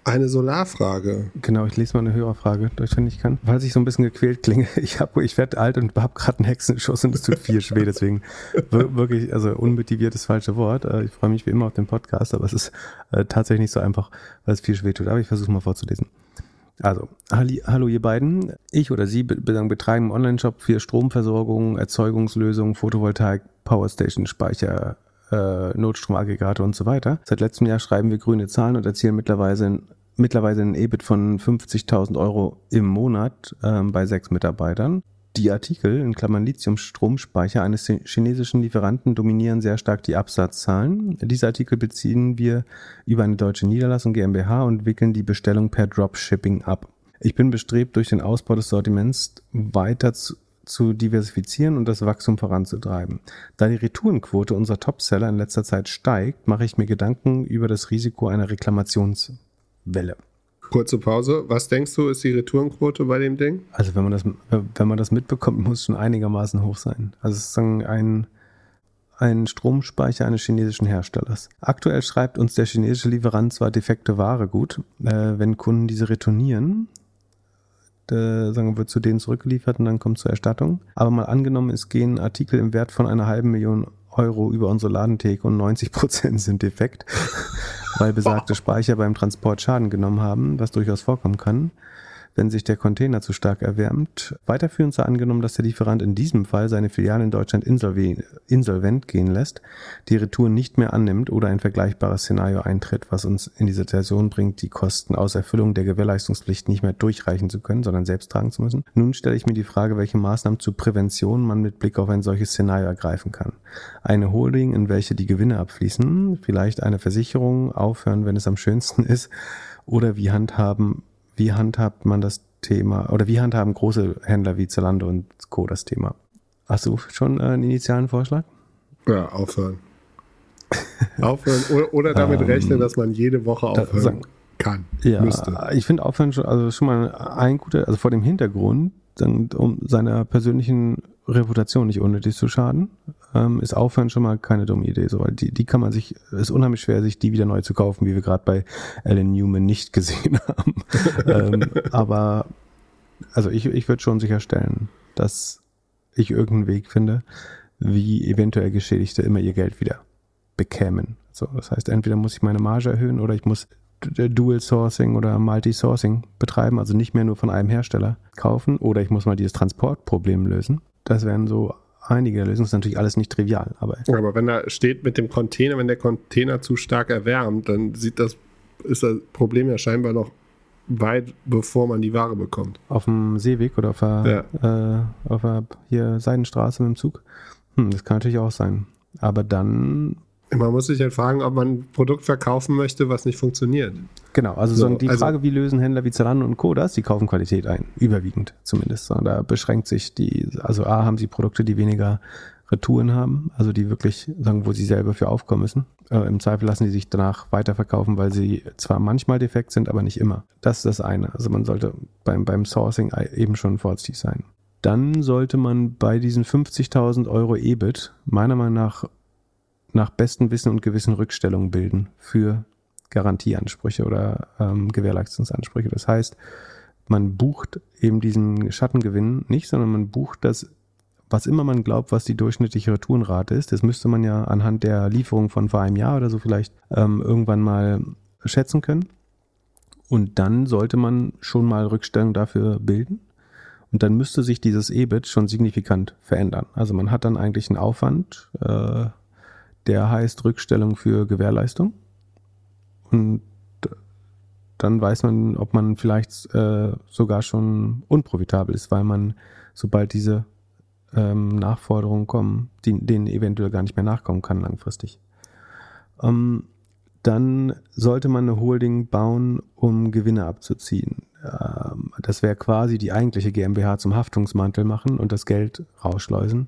Eine Solarfrage. Genau, ich lese mal eine Hörerfrage durch, wenn ich kann. Falls ich so ein bisschen gequält klinge, ich, ich werde alt und habe gerade einen Hexenschuss und es tut viel schwer, deswegen wirklich, also unmotiviert das falsche Wort. Äh, ich freue mich wie immer auf den Podcast, aber es ist äh, tatsächlich nicht so einfach, weil es viel schwer tut. Aber ich versuche mal vorzulesen. Also, hallo ihr beiden. Ich oder Sie betreiben einen Online-Shop für Stromversorgung, Erzeugungslösungen, Photovoltaik, Powerstation, Speicher, äh, Notstromaggregate und so weiter. Seit letztem Jahr schreiben wir grüne Zahlen und erzielen mittlerweile, mittlerweile ein EBIT von 50.000 Euro im Monat äh, bei sechs Mitarbeitern. Die Artikel, in Klammern Lithium-Stromspeicher eines chinesischen Lieferanten dominieren sehr stark die Absatzzahlen. Diese Artikel beziehen wir über eine deutsche Niederlassung GmbH und wickeln die Bestellung per Dropshipping ab. Ich bin bestrebt, durch den Ausbau des Sortiments weiter zu, zu diversifizieren und das Wachstum voranzutreiben. Da die Retourenquote unserer Topseller in letzter Zeit steigt, mache ich mir Gedanken über das Risiko einer Reklamationswelle. Kurze Pause. Was denkst du, ist die Retourenquote bei dem Ding? Also wenn man das, wenn man das mitbekommt, muss es schon einigermaßen hoch sein. Also es ist ein, ein Stromspeicher eines chinesischen Herstellers. Aktuell schreibt uns der chinesische Lieferant zwar defekte Ware gut, äh, wenn Kunden diese retournieren, äh, sagen wird zu denen zurückgeliefert und dann kommt zur Erstattung. Aber mal angenommen, es gehen Artikel im Wert von einer halben Million Euro über unsere Ladentheke und 90 Prozent sind defekt weil besagte Speicher beim Transport Schaden genommen haben, was durchaus vorkommen kann wenn sich der Container zu stark erwärmt. Weiterführend sei angenommen, dass der Lieferant in diesem Fall seine Filiale in Deutschland insolvent gehen lässt, die Retouren nicht mehr annimmt oder ein vergleichbares Szenario eintritt, was uns in die Situation bringt, die Kosten aus Erfüllung der Gewährleistungspflicht nicht mehr durchreichen zu können, sondern selbst tragen zu müssen. Nun stelle ich mir die Frage, welche Maßnahmen zur Prävention man mit Blick auf ein solches Szenario ergreifen kann. Eine Holding, in welche die Gewinne abfließen, vielleicht eine Versicherung, aufhören, wenn es am schönsten ist, oder wie handhaben wie handhabt man das Thema oder wie handhaben große Händler wie Zalando und Co. das Thema? Hast du schon äh, einen initialen Vorschlag? Ja, aufhören. aufhören oder, oder damit ähm, rechnen, dass man jede Woche aufhören sagen, kann. Ja, müsste. ich finde aufhören schon, also schon mal ein guter, also vor dem Hintergrund, um seiner persönlichen Reputation nicht unnötig zu schaden, ähm, ist Aufhören schon mal keine dumme Idee. So, weil die, die kann man sich, ist unheimlich schwer, sich die wieder neu zu kaufen, wie wir gerade bei Alan Newman nicht gesehen haben. ähm, aber also ich, ich würde schon sicherstellen, dass ich irgendeinen Weg finde, wie eventuell Geschädigte immer ihr Geld wieder bekämen. So, das heißt, entweder muss ich meine Marge erhöhen oder ich muss Dual Sourcing oder Multi Sourcing betreiben, also nicht mehr nur von einem Hersteller kaufen oder ich muss mal dieses Transportproblem lösen. Das wären so einige Lösungen. Das ist natürlich alles nicht trivial. Aber, aber wenn da steht mit dem Container, wenn der Container zu stark erwärmt, dann sieht das, ist das Problem ja scheinbar noch weit bevor man die Ware bekommt. Auf dem Seeweg oder auf der, ja. äh, auf der hier Seidenstraße mit dem Zug? Hm, das kann natürlich auch sein. Aber dann man muss sich halt fragen, ob man ein Produkt verkaufen möchte, was nicht funktioniert. Genau, also, so, die also Frage, wie lösen Händler wie Zalando und Co. das? Die kaufen Qualität ein, überwiegend zumindest. Da beschränkt sich die, also A, haben sie Produkte, die weniger Retouren haben, also die wirklich sagen, wo sie selber für aufkommen müssen. Äh, Im Zweifel lassen sie sich danach weiterverkaufen, weil sie zwar manchmal defekt sind, aber nicht immer. Das ist das eine. Also man sollte beim, beim Sourcing eben schon vorsichtig sein. Dann sollte man bei diesen 50.000 Euro EBIT meiner Meinung nach nach bestem Wissen und Gewissen Rückstellungen bilden für Garantieansprüche oder ähm, Gewährleistungsansprüche. Das heißt, man bucht eben diesen Schattengewinn nicht, sondern man bucht das, was immer man glaubt, was die durchschnittliche Retourenrate ist. Das müsste man ja anhand der Lieferung von vor einem Jahr oder so vielleicht ähm, irgendwann mal schätzen können. Und dann sollte man schon mal Rückstellungen dafür bilden. Und dann müsste sich dieses EBIT schon signifikant verändern. Also man hat dann eigentlich einen Aufwand, äh, der heißt Rückstellung für Gewährleistung. Und dann weiß man, ob man vielleicht äh, sogar schon unprofitabel ist, weil man, sobald diese ähm, Nachforderungen kommen, die, denen eventuell gar nicht mehr nachkommen kann langfristig. Ähm, dann sollte man eine Holding bauen, um Gewinne abzuziehen. Ähm, das wäre quasi die eigentliche GmbH zum Haftungsmantel machen und das Geld rausschleusen.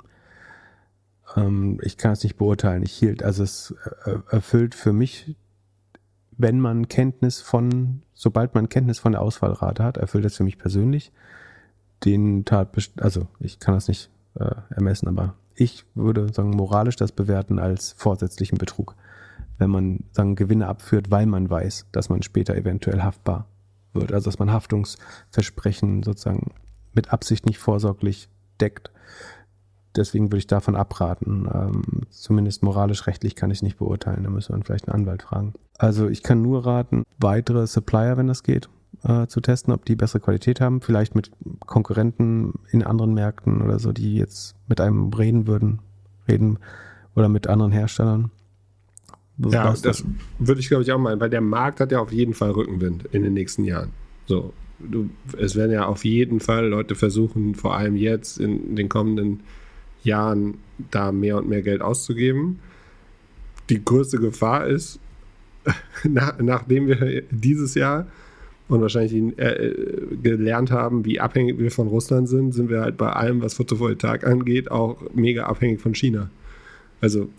Ähm, ich kann es nicht beurteilen. Ich hielt, also es äh, erfüllt für mich, wenn man Kenntnis von, sobald man Kenntnis von der Ausfallrate hat, erfüllt es für mich persönlich den Tatbestand, also ich kann das nicht äh, ermessen, aber ich würde sagen, moralisch das bewerten als vorsätzlichen Betrug. Wenn man sagen, Gewinne abführt, weil man weiß, dass man später eventuell haftbar wird. Also dass man Haftungsversprechen sozusagen mit Absicht nicht vorsorglich deckt. Deswegen würde ich davon abraten. Ähm, zumindest moralisch-rechtlich kann ich es nicht beurteilen. Da müsste man vielleicht einen Anwalt fragen. Also ich kann nur raten, weitere Supplier, wenn das geht, äh, zu testen, ob die bessere Qualität haben. Vielleicht mit Konkurrenten in anderen Märkten oder so, die jetzt mit einem reden würden, reden oder mit anderen Herstellern. Ja, das würde ich glaube ich auch meinen, weil der Markt hat ja auf jeden Fall Rückenwind in den nächsten Jahren. So, du, es werden ja auf jeden Fall Leute versuchen, vor allem jetzt in den kommenden Jahren da mehr und mehr Geld auszugeben. Die größte Gefahr ist, nach, nachdem wir dieses Jahr und wahrscheinlich äh, gelernt haben, wie abhängig wir von Russland sind, sind wir halt bei allem, was Photovoltaik angeht, auch mega abhängig von China. Also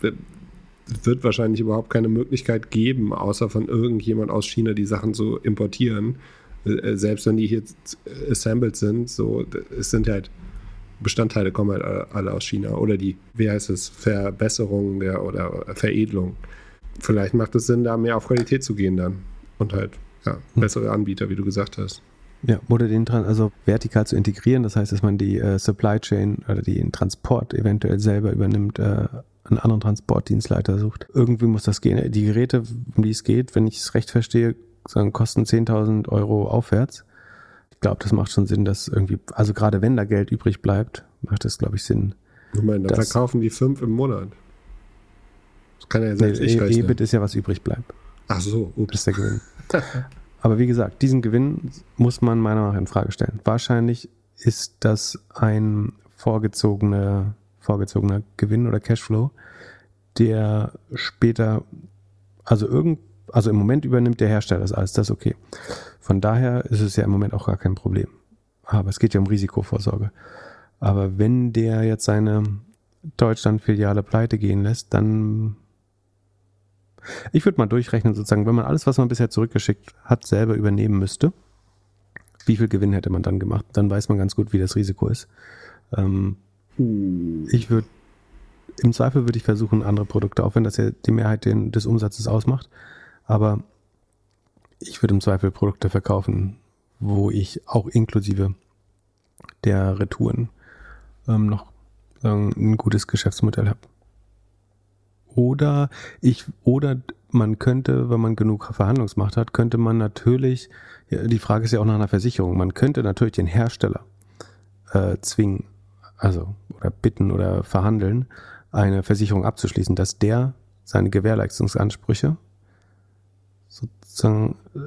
wird wahrscheinlich überhaupt keine Möglichkeit geben, außer von irgendjemand aus China die Sachen zu importieren. Äh, selbst wenn die hier assembled sind, so, es sind halt Bestandteile kommen halt alle aus China oder die, wie heißt es, Verbesserung der oder Veredelung. Vielleicht macht es Sinn, da mehr auf Qualität zu gehen dann und halt ja, hm. bessere Anbieter, wie du gesagt hast. Ja, oder den also vertikal zu integrieren, das heißt, dass man die äh, Supply Chain oder den Transport eventuell selber übernimmt, äh, einen anderen Transportdienstleiter sucht. Irgendwie muss das gehen. Die Geräte, um die es geht, wenn ich es recht verstehe, sagen, kosten 10.000 Euro aufwärts. Glaube, das macht schon Sinn, dass irgendwie, also gerade wenn da Geld übrig bleibt, macht das, glaube ich, Sinn. Ich meine, dann verkaufen die fünf im Monat. Das kann ja selbst nee, ich rechnen. EBIT ist ja, was übrig bleibt. Ach so, ups. Das ist der Gewinn. Aber wie gesagt, diesen Gewinn muss man meiner Meinung nach in Frage stellen. Wahrscheinlich ist das ein vorgezogener, vorgezogener Gewinn oder Cashflow, der später, also irgend, also im Moment übernimmt der Hersteller das alles, das ist okay. Von daher ist es ja im Moment auch gar kein Problem. Aber es geht ja um Risikovorsorge. Aber wenn der jetzt seine Deutschland-Filiale pleite gehen lässt, dann ich würde mal durchrechnen, sozusagen, wenn man alles, was man bisher zurückgeschickt hat, selber übernehmen müsste, wie viel Gewinn hätte man dann gemacht? Dann weiß man ganz gut, wie das Risiko ist. Ähm, uh. Ich würde, im Zweifel würde ich versuchen, andere Produkte, auch wenn das ja die Mehrheit den, des Umsatzes ausmacht, aber ich würde im Zweifel Produkte verkaufen, wo ich auch inklusive der Retouren ähm, noch ähm, ein gutes Geschäftsmodell habe. Oder ich, oder man könnte, wenn man genug Verhandlungsmacht hat, könnte man natürlich, die Frage ist ja auch nach einer Versicherung, man könnte natürlich den Hersteller äh, zwingen, also oder bitten oder verhandeln, eine Versicherung abzuschließen, dass der seine Gewährleistungsansprüche sozusagen äh,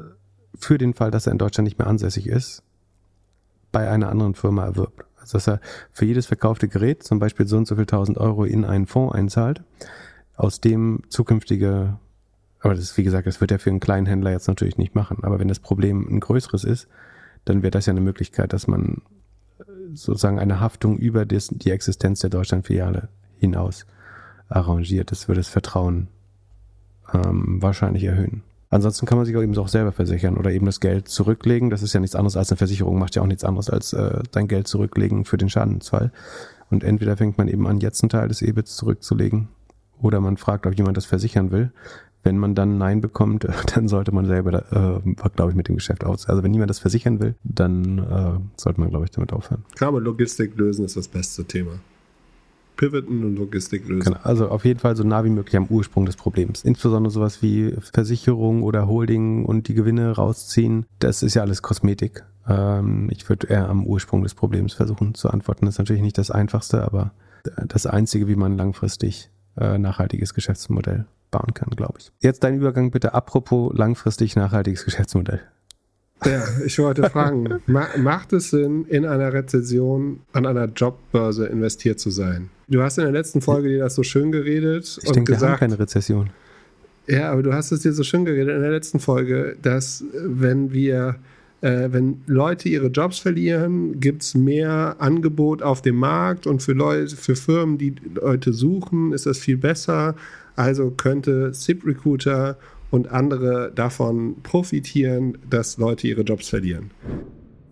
für den Fall, dass er in Deutschland nicht mehr ansässig ist, bei einer anderen Firma erwirbt. Also dass er für jedes verkaufte Gerät zum Beispiel so und so viel tausend Euro in einen Fonds einzahlt aus dem zukünftige, aber das ist, wie gesagt, das wird er für einen kleinen Händler jetzt natürlich nicht machen. Aber wenn das Problem ein größeres ist, dann wäre das ja eine Möglichkeit, dass man äh, sozusagen eine Haftung über die Existenz der Deutschlandfiliale hinaus arrangiert. Das würde das Vertrauen ähm, wahrscheinlich erhöhen. Ansonsten kann man sich auch eben auch selber versichern oder eben das Geld zurücklegen. Das ist ja nichts anderes als eine Versicherung, macht ja auch nichts anderes als äh, dein Geld zurücklegen für den Schadensfall. Und entweder fängt man eben an, jetzt einen Teil des EBITs zurückzulegen oder man fragt, ob jemand das versichern will. Wenn man dann Nein bekommt, dann sollte man selber, äh, glaube ich, mit dem Geschäft aus. Also wenn niemand das versichern will, dann äh, sollte man, glaube ich, damit aufhören. Klar, aber Logistik lösen ist das beste Thema. Pivoten und Logistik lösen. Genau, also auf jeden Fall so nah wie möglich am Ursprung des Problems. Insbesondere sowas wie Versicherung oder Holding und die Gewinne rausziehen, das ist ja alles Kosmetik. Ähm, ich würde eher am Ursprung des Problems versuchen zu antworten. Das ist natürlich nicht das Einfachste, aber das Einzige, wie man langfristig äh, nachhaltiges Geschäftsmodell bauen kann, glaube ich. Jetzt dein Übergang bitte apropos langfristig nachhaltiges Geschäftsmodell. Ja, ich wollte fragen, ma macht es Sinn, in einer Rezession an einer Jobbörse investiert zu sein? Du hast in der letzten Folge dir das so schön geredet ich und denke, gesagt, wir haben keine Rezession. Ja, aber du hast es dir so schön geredet in der letzten Folge, dass wenn wir äh, wenn Leute ihre Jobs verlieren, gibt es mehr Angebot auf dem Markt und für Leute, für Firmen, die Leute suchen, ist das viel besser. Also könnte ZipRecruiter und andere davon profitieren, dass Leute ihre Jobs verlieren.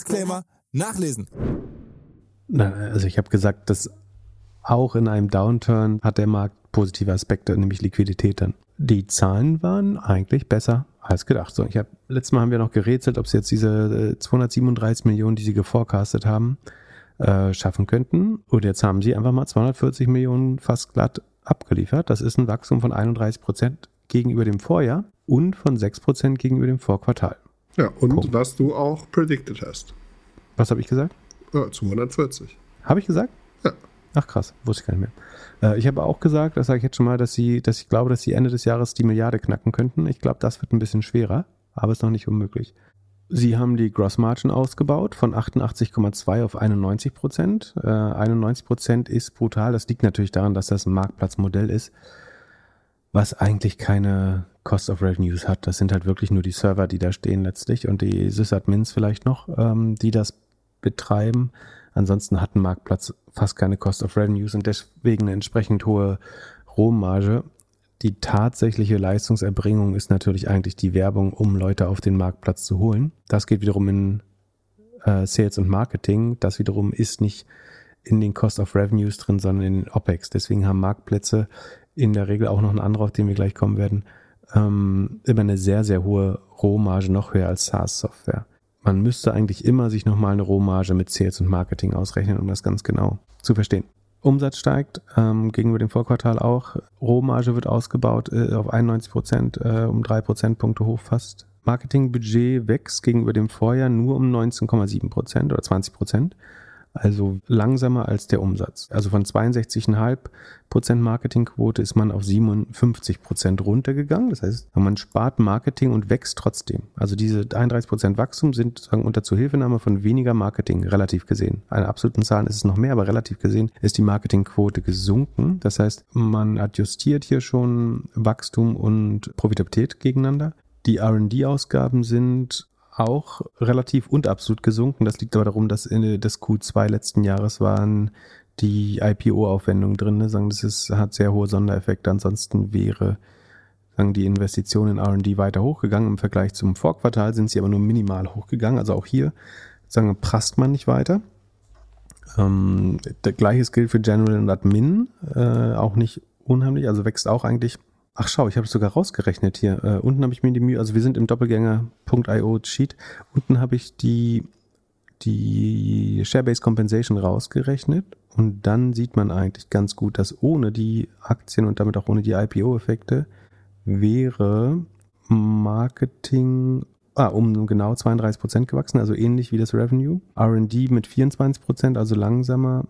Disclaimer nachlesen. Na, also ich habe gesagt, dass auch in einem Downturn hat der Markt positive Aspekte, nämlich Liquidität dann. Die Zahlen waren eigentlich besser als gedacht. So, ich habe letztes Mal haben wir noch gerätselt, ob sie jetzt diese 237 äh, Millionen, die sie geforecastet haben, äh, schaffen könnten. Und jetzt haben sie einfach mal 240 Millionen fast glatt abgeliefert. Das ist ein Wachstum von 31 Prozent gegenüber dem Vorjahr und von 6 Prozent gegenüber dem Vorquartal. Ja, und Punkt. was du auch predicted hast. Was habe ich gesagt? Ja, 240. Habe ich gesagt? Ja. Ach krass, wusste ich gar nicht mehr. Äh, ich habe auch gesagt, das sage ich jetzt schon mal, dass sie, dass ich glaube, dass sie Ende des Jahres die Milliarde knacken könnten. Ich glaube, das wird ein bisschen schwerer, aber ist noch nicht unmöglich. Sie haben die Gross Margin ausgebaut von 88,2 auf 91 Prozent. Äh, 91 Prozent ist brutal. Das liegt natürlich daran, dass das ein Marktplatzmodell ist, was eigentlich keine Cost of Revenues hat. Das sind halt wirklich nur die Server, die da stehen letztlich und die Sysadmins vielleicht noch, ähm, die das betreiben. Ansonsten hat ein Marktplatz fast keine Cost of Revenues und deswegen eine entsprechend hohe Rohmarge. Die tatsächliche Leistungserbringung ist natürlich eigentlich die Werbung, um Leute auf den Marktplatz zu holen. Das geht wiederum in äh, Sales und Marketing. Das wiederum ist nicht in den Cost of Revenues drin, sondern in den OPEX. Deswegen haben Marktplätze in der Regel auch noch einen anderen, auf den wir gleich kommen werden, ähm, immer eine sehr, sehr hohe Rohmarge, noch höher als SaaS-Software. Man müsste eigentlich immer sich nochmal eine Rohmarge mit Sales und Marketing ausrechnen, um das ganz genau zu verstehen. Umsatz steigt, ähm, gegenüber dem Vorquartal auch. Rohmarge wird ausgebaut äh, auf 91 Prozent, äh, um drei Prozentpunkte hoch fast. Marketingbudget wächst gegenüber dem Vorjahr nur um 19,7 Prozent oder 20 Prozent also langsamer als der Umsatz. Also von 62,5 Prozent Marketingquote ist man auf 57 Prozent runtergegangen. Das heißt, man spart Marketing und wächst trotzdem. Also diese 31 Prozent Wachstum sind sozusagen unter Zuhilfenahme von weniger Marketing relativ gesehen. Eine absoluten Zahlen ist es noch mehr, aber relativ gesehen ist die Marketingquote gesunken. Das heißt, man adjustiert hier schon Wachstum und Profitabilität gegeneinander. Die R&D-Ausgaben sind auch relativ und absolut gesunken. Das liegt aber darum, dass in das Q2 letzten Jahres waren die IPO-Aufwendungen drin. Ne? Sagen, das ist, hat sehr hohe Sondereffekte. Ansonsten wäre sagen, die Investitionen in R&D weiter hochgegangen. Im Vergleich zum Vorquartal sind sie aber nur minimal hochgegangen. Also auch hier sagen, prasst man nicht weiter. Ähm, der gleiche gilt für General und Admin, äh, auch nicht unheimlich, also wächst auch eigentlich Ach schau, ich habe es sogar rausgerechnet hier. Äh, unten habe ich mir die Mühe, also wir sind im Doppelgänger.io Sheet. Unten habe ich die, die Share-Based Compensation rausgerechnet und dann sieht man eigentlich ganz gut, dass ohne die Aktien und damit auch ohne die IPO-Effekte wäre Marketing ah, um genau 32 Prozent gewachsen, also ähnlich wie das Revenue. R&D mit 24 Prozent, also langsamer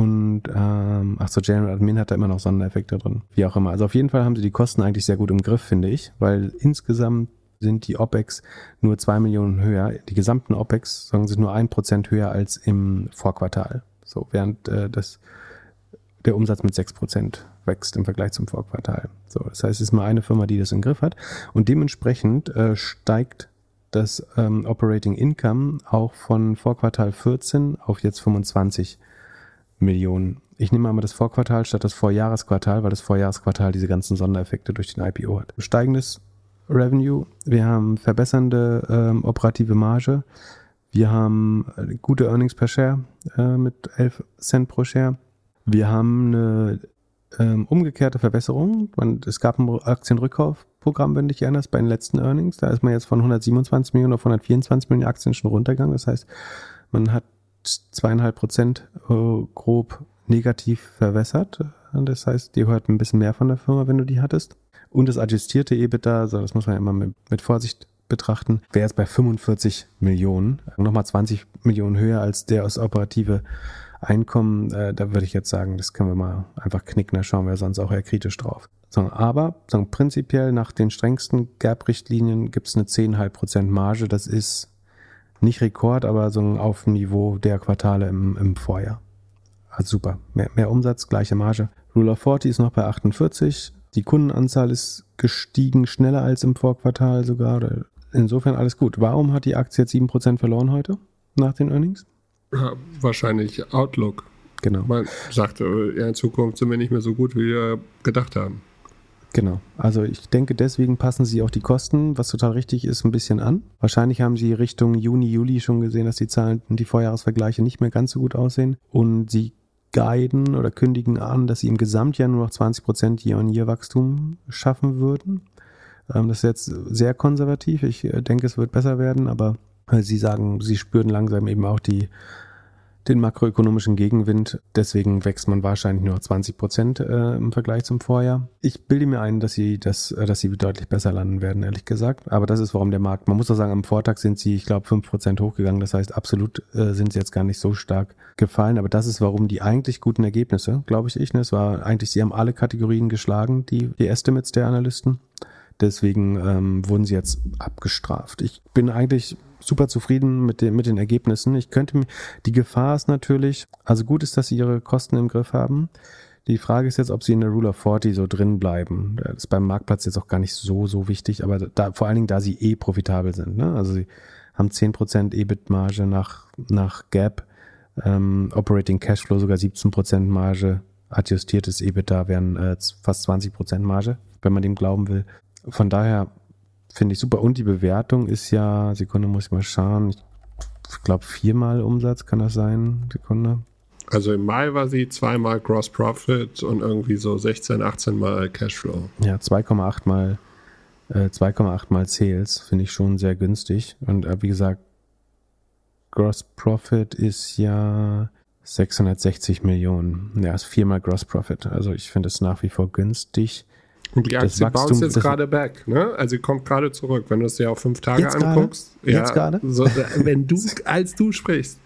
und ähm, ach so, General Admin hat da immer noch Sondereffekte drin. Wie auch immer. Also auf jeden Fall haben sie die Kosten eigentlich sehr gut im Griff, finde ich, weil insgesamt sind die OPEX nur zwei Millionen höher. Die gesamten OPEX sagen sie nur ein Prozent höher als im Vorquartal. So, während äh, das, der Umsatz mit sechs Prozent wächst im Vergleich zum Vorquartal. So, das heißt, es ist nur eine Firma, die das im Griff hat. Und dementsprechend äh, steigt das ähm, Operating Income auch von Vorquartal 14 auf jetzt 25 Millionen. Ich nehme einmal das Vorquartal statt das Vorjahresquartal, weil das Vorjahresquartal diese ganzen Sondereffekte durch den IPO hat. Steigendes Revenue, wir haben verbessernde ähm, operative Marge, wir haben äh, gute Earnings per Share äh, mit 11 Cent pro Share, wir haben eine ähm, umgekehrte Verbesserung. Es gab einen Aktienrückkauf Programm, wenn dich erinnerst, bei den letzten Earnings. Da ist man jetzt von 127 Millionen auf 124 Millionen Aktien schon runtergegangen. Das heißt, man hat zweieinhalb Prozent äh, grob negativ verwässert. Das heißt, dir hört ein bisschen mehr von der Firma, wenn du die hattest. Und das adjustierte EBITDA, also das muss man immer mit, mit Vorsicht betrachten, wäre jetzt bei 45 Millionen. Nochmal 20 Millionen höher als der aus operative Einkommen. Äh, da würde ich jetzt sagen, das können wir mal einfach knicken, da schauen wir sonst auch eher kritisch drauf. Aber so, prinzipiell nach den strengsten GAP-Richtlinien gibt es eine 10,5% Marge. Das ist nicht Rekord, aber so auf dem Niveau der Quartale im, im Vorjahr. Also super. Mehr, mehr Umsatz, gleiche Marge. Rule of 40 ist noch bei 48. Die Kundenanzahl ist gestiegen schneller als im Vorquartal sogar. Insofern alles gut. Warum hat die Aktie jetzt 7% verloren heute nach den Earnings? Ja, wahrscheinlich Outlook. Genau. Man sagte, ja, in Zukunft sind wir nicht mehr so gut, wie wir gedacht haben. Genau. Also ich denke, deswegen passen sie auch die Kosten, was total richtig ist, ein bisschen an. Wahrscheinlich haben sie Richtung Juni, Juli schon gesehen, dass die Zahlen, die Vorjahresvergleiche nicht mehr ganz so gut aussehen. Und sie guiden oder kündigen an, dass sie im Gesamtjahr nur noch 20% Year-on-Year-Wachstum schaffen würden. Ähm, das ist jetzt sehr konservativ. Ich äh, denke, es wird besser werden, aber äh, sie sagen, sie spüren langsam eben auch die den makroökonomischen Gegenwind. Deswegen wächst man wahrscheinlich nur 20 Prozent äh, im Vergleich zum Vorjahr. Ich bilde mir ein, dass sie, das, äh, dass sie deutlich besser landen werden, ehrlich gesagt. Aber das ist, warum der Markt, man muss doch sagen, am Vortag sind sie, ich glaube, 5 Prozent hochgegangen. Das heißt, absolut äh, sind sie jetzt gar nicht so stark gefallen. Aber das ist, warum die eigentlich guten Ergebnisse, glaube ich, ich. Ne? Es war eigentlich, sie haben alle Kategorien geschlagen, die, die Estimates der Analysten. Deswegen ähm, wurden sie jetzt abgestraft. Ich bin eigentlich super zufrieden mit den, mit den Ergebnissen. Ich könnte mir, die Gefahr ist natürlich, also gut ist, dass sie ihre Kosten im Griff haben. Die Frage ist jetzt, ob sie in der Rule of 40 so drin bleiben. Das ist beim Marktplatz jetzt auch gar nicht so, so wichtig, aber da, vor allen Dingen, da sie eh profitabel sind. Ne? Also sie haben 10% EBIT-Marge nach, nach Gap, ähm, Operating Cashflow sogar 17% Marge, adjustiertes EBITDA wären äh, fast 20% Marge, wenn man dem glauben will. Von daher Finde ich super. Und die Bewertung ist ja, Sekunde muss ich mal schauen, ich glaube viermal Umsatz kann das sein, Sekunde. Also im Mai war sie zweimal Gross Profit und irgendwie so 16, 18 mal Cashflow. Ja, 2,8 mal, äh, 2,8 mal Sales finde ich schon sehr günstig. Und äh, wie gesagt, Gross Profit ist ja 660 Millionen. Ja, ist viermal Gross Profit. Also ich finde es nach wie vor günstig. Und die Aktie bounce jetzt gerade back, ne? Also sie kommt gerade zurück. Wenn du es dir auf fünf Tage jetzt anguckst, grade? ja, jetzt gerade? So, wenn du, als du sprichst,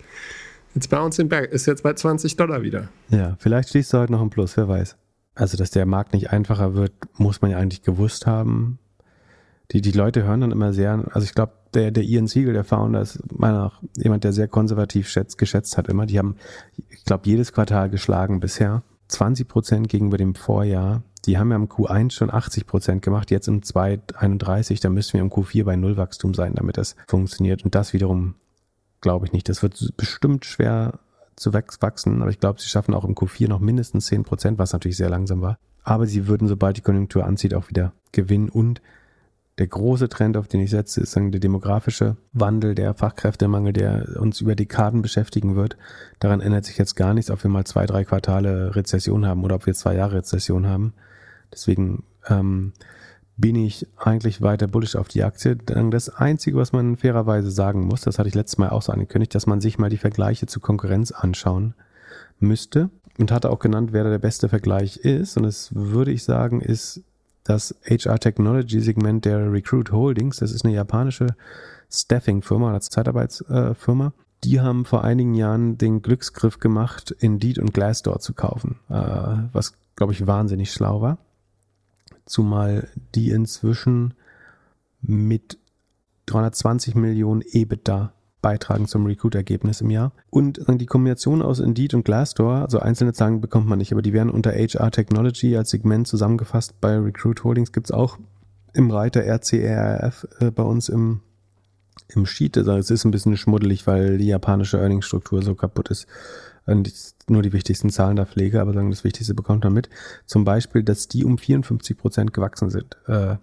jetzt bouncing back, ist jetzt bei 20 Dollar wieder. Ja, vielleicht schließt du heute noch ein Plus, wer weiß. Also, dass der Markt nicht einfacher wird, muss man ja eigentlich gewusst haben. Die, die Leute hören dann immer sehr, also ich glaube, der, der Ian Siegel, der Founder, ist meiner nach jemand, der sehr konservativ schätzt, geschätzt hat immer. Die haben, ich glaube, jedes Quartal geschlagen bisher. 20 Prozent gegenüber dem Vorjahr die haben ja im Q1 schon 80 Prozent gemacht, jetzt im 231, da müssen wir im Q4 bei Nullwachstum sein, damit das funktioniert. Und das wiederum glaube ich nicht. Das wird bestimmt schwer zu wachsen, aber ich glaube, sie schaffen auch im Q4 noch mindestens 10 Prozent, was natürlich sehr langsam war. Aber sie würden, sobald die Konjunktur anzieht, auch wieder gewinnen. Und der große Trend, auf den ich setze, ist der demografische Wandel, der Fachkräftemangel, der uns über Dekaden beschäftigen wird. Daran ändert sich jetzt gar nichts, ob wir mal zwei, drei Quartale Rezession haben oder ob wir zwei Jahre Rezession haben. Deswegen ähm, bin ich eigentlich weiter bullish auf die Aktie. Das Einzige, was man fairerweise sagen muss, das hatte ich letztes Mal auch so angekündigt, dass man sich mal die Vergleiche zur Konkurrenz anschauen müsste. Und hatte auch genannt, wer der beste Vergleich ist. Und das würde ich sagen, ist das HR Technology Segment der Recruit Holdings. Das ist eine japanische Staffing-Firma, als Zeitarbeitsfirma. Die haben vor einigen Jahren den Glücksgriff gemacht, Indeed und Glassdoor zu kaufen, äh, was, glaube ich, wahnsinnig schlau war zumal die inzwischen mit 320 Millionen EBITDA beitragen zum Recruit-Ergebnis im Jahr. Und die Kombination aus Indeed und Glassdoor, also einzelne Zahlen bekommt man nicht, aber die werden unter HR Technology als Segment zusammengefasst. Bei Recruit Holdings gibt es auch im Reiter RCRF äh, bei uns im, im Sheet. Also es ist ein bisschen schmuddelig, weil die japanische Earningsstruktur so kaputt ist nur die wichtigsten Zahlen da pflege, aber sagen, das Wichtigste bekommt man mit. Zum Beispiel, dass die um 54 Prozent gewachsen sind äh,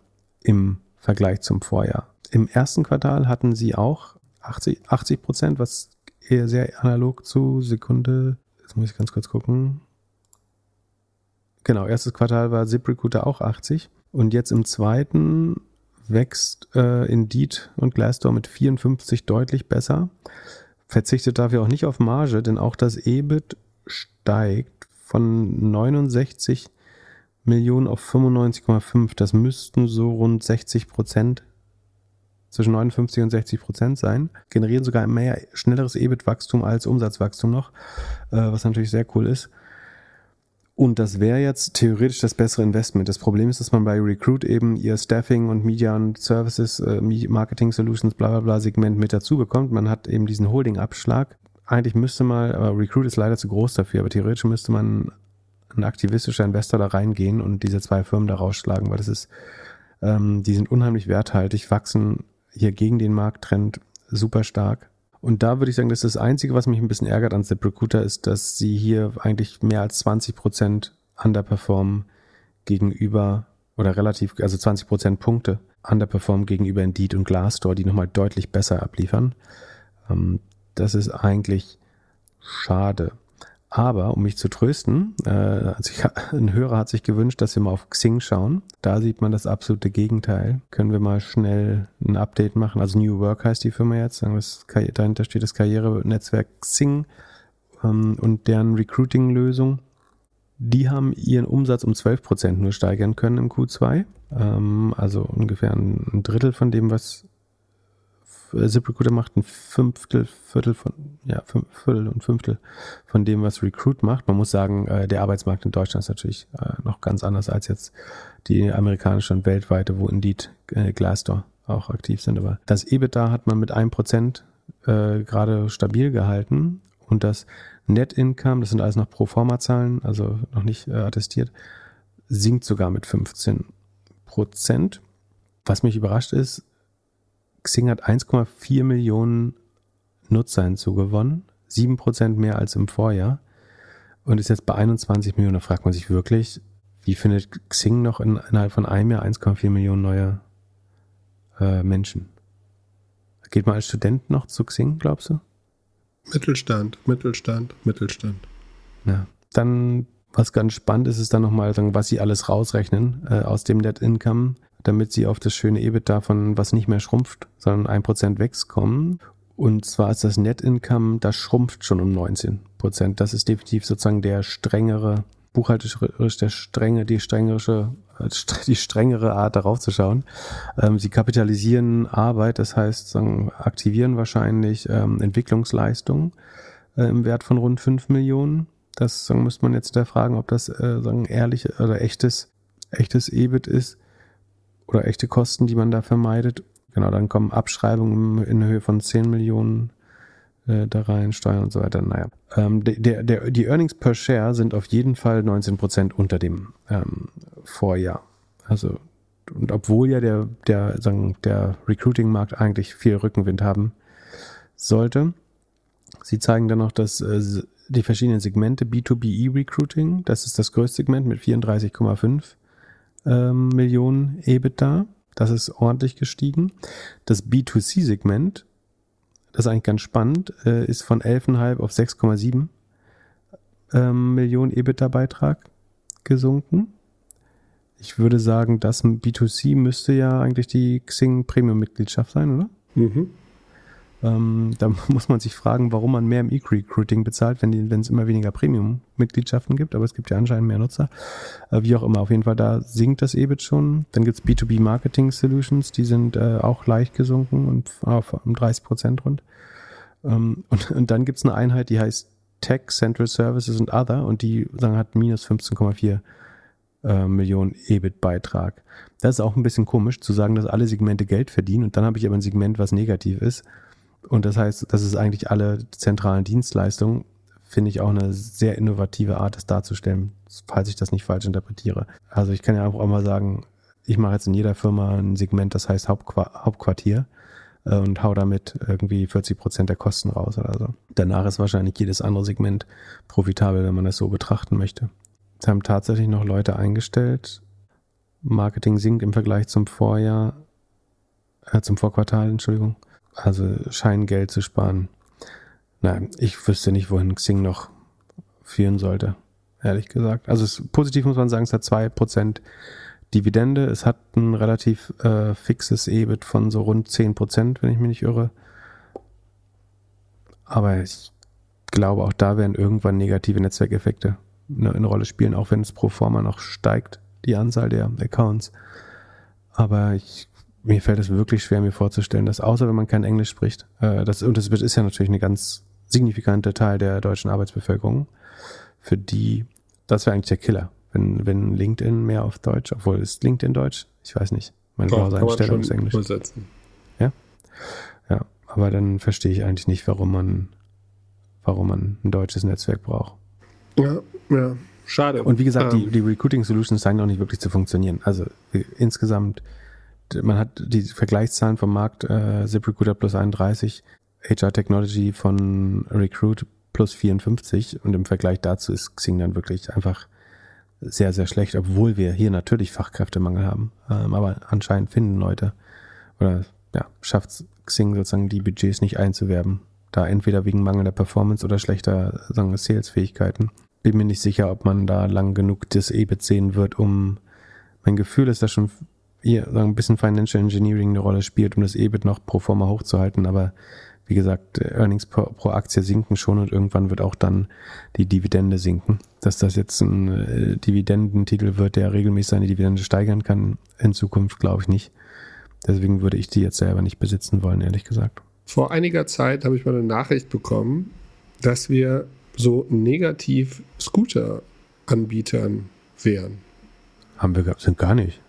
im Vergleich zum Vorjahr. Im ersten Quartal hatten sie auch 80, 80 Prozent, was eher sehr analog zu Sekunde, jetzt muss ich ganz kurz gucken. Genau, erstes Quartal war ZipRecruiter auch 80. Und jetzt im zweiten wächst äh, Indeed und Glassdoor mit 54 deutlich besser. Verzichtet dafür auch nicht auf Marge, denn auch das EBIT steigt von 69 Millionen auf 95,5. Das müssten so rund 60 Prozent, zwischen 59 und 60 Prozent sein. Generieren sogar mehr schnelleres EBIT-Wachstum als Umsatzwachstum noch, äh, was natürlich sehr cool ist. Und das wäre jetzt theoretisch das bessere Investment. Das Problem ist, dass man bei Recruit eben ihr Staffing und Media und Services, äh, Marketing Solutions, bla bla bla Segment mit dazu bekommt. Man hat eben diesen Holding-Abschlag. Eigentlich müsste mal, aber Recruit ist leider zu groß dafür, aber theoretisch müsste man ein aktivistischer Investor da reingehen und diese zwei Firmen da rausschlagen, weil das ist, ähm, die sind unheimlich werthaltig, wachsen hier gegen den Markttrend super stark. Und da würde ich sagen, das ist das Einzige, was mich ein bisschen ärgert an ZipRecruiter, ist, dass sie hier eigentlich mehr als 20 Prozent underperformen gegenüber oder relativ, also 20 Prozent Punkte underperformen gegenüber Indeed und Glassdoor, die nochmal deutlich besser abliefern. Ähm, das ist eigentlich schade. Aber um mich zu trösten, äh, also ich, ein Hörer hat sich gewünscht, dass wir mal auf Xing schauen. Da sieht man das absolute Gegenteil. Können wir mal schnell ein Update machen? Also New Work heißt die Firma jetzt. Das, dahinter steht das Karrierenetzwerk Xing ähm, und deren Recruiting-Lösung. Die haben ihren Umsatz um 12 Prozent nur steigern können im Q2. Ähm, also ungefähr ein Drittel von dem, was ZipRecruiter macht ein Fünftel, Viertel von, ja, fünf, Viertel und Fünftel von dem, was Recruit macht. Man muss sagen, äh, der Arbeitsmarkt in Deutschland ist natürlich äh, noch ganz anders als jetzt die amerikanische und weltweite, wo Indeed, äh, Glassdoor auch aktiv sind. Aber das EBITDA hat man mit einem Prozent äh, gerade stabil gehalten und das Net Income, das sind alles noch Pro-Forma-Zahlen, also noch nicht äh, attestiert, sinkt sogar mit 15 Prozent. Was mich überrascht ist, Xing hat 1,4 Millionen Nutzer hinzugewonnen, 7% mehr als im Vorjahr und ist jetzt bei 21 Millionen. Da fragt man sich wirklich, wie findet Xing noch in, innerhalb von einem Jahr 1,4 Millionen neue äh, Menschen? Geht man als Student noch zu Xing, glaubst du? Mittelstand, Mittelstand, Mittelstand. Ja. Dann, was ganz spannend ist, ist dann nochmal, was sie alles rausrechnen äh, aus dem Net Income damit sie auf das schöne EBIT davon, was nicht mehr schrumpft, sondern ein Prozent wächst, kommen. Und zwar ist das Net Income, das schrumpft schon um 19 Prozent. Das ist definitiv sozusagen der strengere, buchhalterisch der strenge, die strengere, die strengere Art darauf zu schauen. Ähm, sie kapitalisieren Arbeit, das heißt, aktivieren wahrscheinlich ähm, Entwicklungsleistungen äh, im Wert von rund 5 Millionen. Das müsste man jetzt da fragen, ob das äh, sagen, ehrlich oder echtes, echtes EBIT ist oder echte Kosten, die man da vermeidet. Genau, dann kommen Abschreibungen in Höhe von 10 Millionen äh, da rein, Steuern und so weiter. Naja. Ähm, der, der, die Earnings per Share sind auf jeden Fall 19 Prozent unter dem ähm, Vorjahr. Also, und obwohl ja der, der, der Recruiting-Markt eigentlich viel Rückenwind haben sollte, sie zeigen dann noch, dass äh, die verschiedenen Segmente B2B E-Recruiting, das ist das größte Segment mit 34,5 ähm, Millionen EBITDA. Das ist ordentlich gestiegen. Das B2C-Segment, das ist eigentlich ganz spannend, äh, ist von 11,5 auf 6,7 ähm, Millionen EBITDA-Beitrag gesunken. Ich würde sagen, das B2C müsste ja eigentlich die Xing Premium-Mitgliedschaft sein, oder? Mhm. Ähm, da muss man sich fragen, warum man mehr im E-Recruiting bezahlt, wenn, es immer weniger Premium-Mitgliedschaften gibt, aber es gibt ja anscheinend mehr Nutzer. Äh, wie auch immer, auf jeden Fall, da sinkt das EBIT schon. Dann gibt es B2B Marketing Solutions, die sind äh, auch leicht gesunken und auf um 30 Prozent rund. Ähm, und, und dann gibt es eine Einheit, die heißt Tech, Central Services und Other und die sagen, hat minus 15,4 äh, Millionen EBIT-Beitrag. Das ist auch ein bisschen komisch zu sagen, dass alle Segmente Geld verdienen und dann habe ich aber ein Segment, was negativ ist. Und das heißt, das ist eigentlich alle zentralen Dienstleistungen, finde ich auch eine sehr innovative Art, das darzustellen, falls ich das nicht falsch interpretiere. Also ich kann ja auch mal sagen, ich mache jetzt in jeder Firma ein Segment, das heißt Hauptqu Hauptquartier äh, und hau damit irgendwie 40 Prozent der Kosten raus oder so. Danach ist wahrscheinlich jedes andere Segment profitabel, wenn man das so betrachten möchte. Es haben tatsächlich noch Leute eingestellt. Marketing sinkt im Vergleich zum Vorjahr, äh, zum Vorquartal, Entschuldigung. Also scheinen Geld zu sparen. Nein, ich wüsste nicht, wohin Xing noch führen sollte, ehrlich gesagt. Also es, positiv muss man sagen, es hat zwei Prozent Dividende. Es hat ein relativ äh, fixes EBIT von so rund 10%, wenn ich mich nicht irre. Aber ich glaube, auch da werden irgendwann negative Netzwerkeffekte eine, eine Rolle spielen, auch wenn es pro forma noch steigt, die Anzahl der Accounts. Aber ich, mir fällt es wirklich schwer, mir vorzustellen, dass außer wenn man kein Englisch spricht, äh, das, und das ist ja natürlich ein ganz signifikanter Teil der deutschen Arbeitsbevölkerung, für die, das wäre eigentlich der Killer, wenn, wenn LinkedIn mehr auf Deutsch, obwohl ist LinkedIn Deutsch? Ich weiß nicht. Meine Browser-Einstellung ist Englisch. Übersetzen. Ja? Ja, aber dann verstehe ich eigentlich nicht, warum man, warum man ein deutsches Netzwerk braucht. Ja, ja. Schade. Und wie gesagt, die, Ähm, die Recruiting Solutions scheinen auch nicht wirklich zu funktionieren. Also äh, insgesamt, man hat die Vergleichszahlen vom Markt, äh, ZipRecruiter plus 31, HR Technology von Recruit plus 54 und im Vergleich dazu ist Xing dann wirklich einfach sehr, sehr schlecht, obwohl wir hier natürlich Fachkräftemangel haben. Ähm, aber anscheinend finden Leute oder ja, schafft Xing sozusagen die Budgets nicht einzuwerben. Da entweder wegen mangelnder Performance oder schlechter Sales-Fähigkeiten. Bin mir nicht sicher, ob man da lang genug das EBIT sehen wird, um mein Gefühl ist, dass schon hier sagen, ein bisschen Financial Engineering eine Rolle spielt, um das EBIT noch pro forma hochzuhalten, aber wie gesagt, Earnings pro, pro Aktie sinken schon und irgendwann wird auch dann die Dividende sinken. Dass das jetzt ein äh, Dividendentitel wird, der regelmäßig seine Dividende steigern kann in Zukunft, glaube ich nicht. Deswegen würde ich die jetzt selber nicht besitzen wollen, ehrlich gesagt. Vor einiger Zeit habe ich mal eine Nachricht bekommen, dass wir so negativ Scooter-Anbietern wären. Haben wir, sind gar nicht.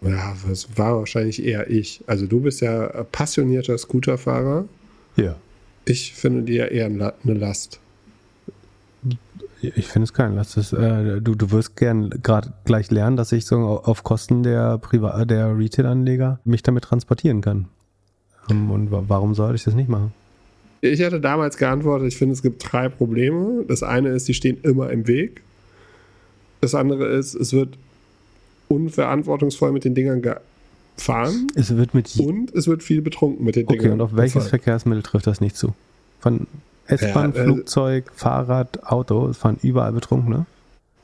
Ja, das war wahrscheinlich eher ich. Also du bist ja passionierter Scooterfahrer. Ja. Ich finde dir eher eine Last. Ich finde es kein Last. Das, äh, du, du wirst gern gerade gleich lernen, dass ich so auf Kosten der Priva der Retail-Anleger mich damit transportieren kann. Ähm, Und wa- warum sollte ich das nicht machen? Ich hatte damals geantwortet, ich finde, es gibt drei Probleme. Das eine ist, die stehen immer im Weg. Das andere ist, es wird unverantwortungsvoll mit den Dingern gefahren. Es wird mit Und es wird viel betrunken mit den Okay, Dingern. und auf welches gefahren. Verkehrsmittel trifft das nicht zu? Von S-Bahn, Ja, äh, Flugzeug, Fahrrad, Auto, es fahren überall Betrunkene.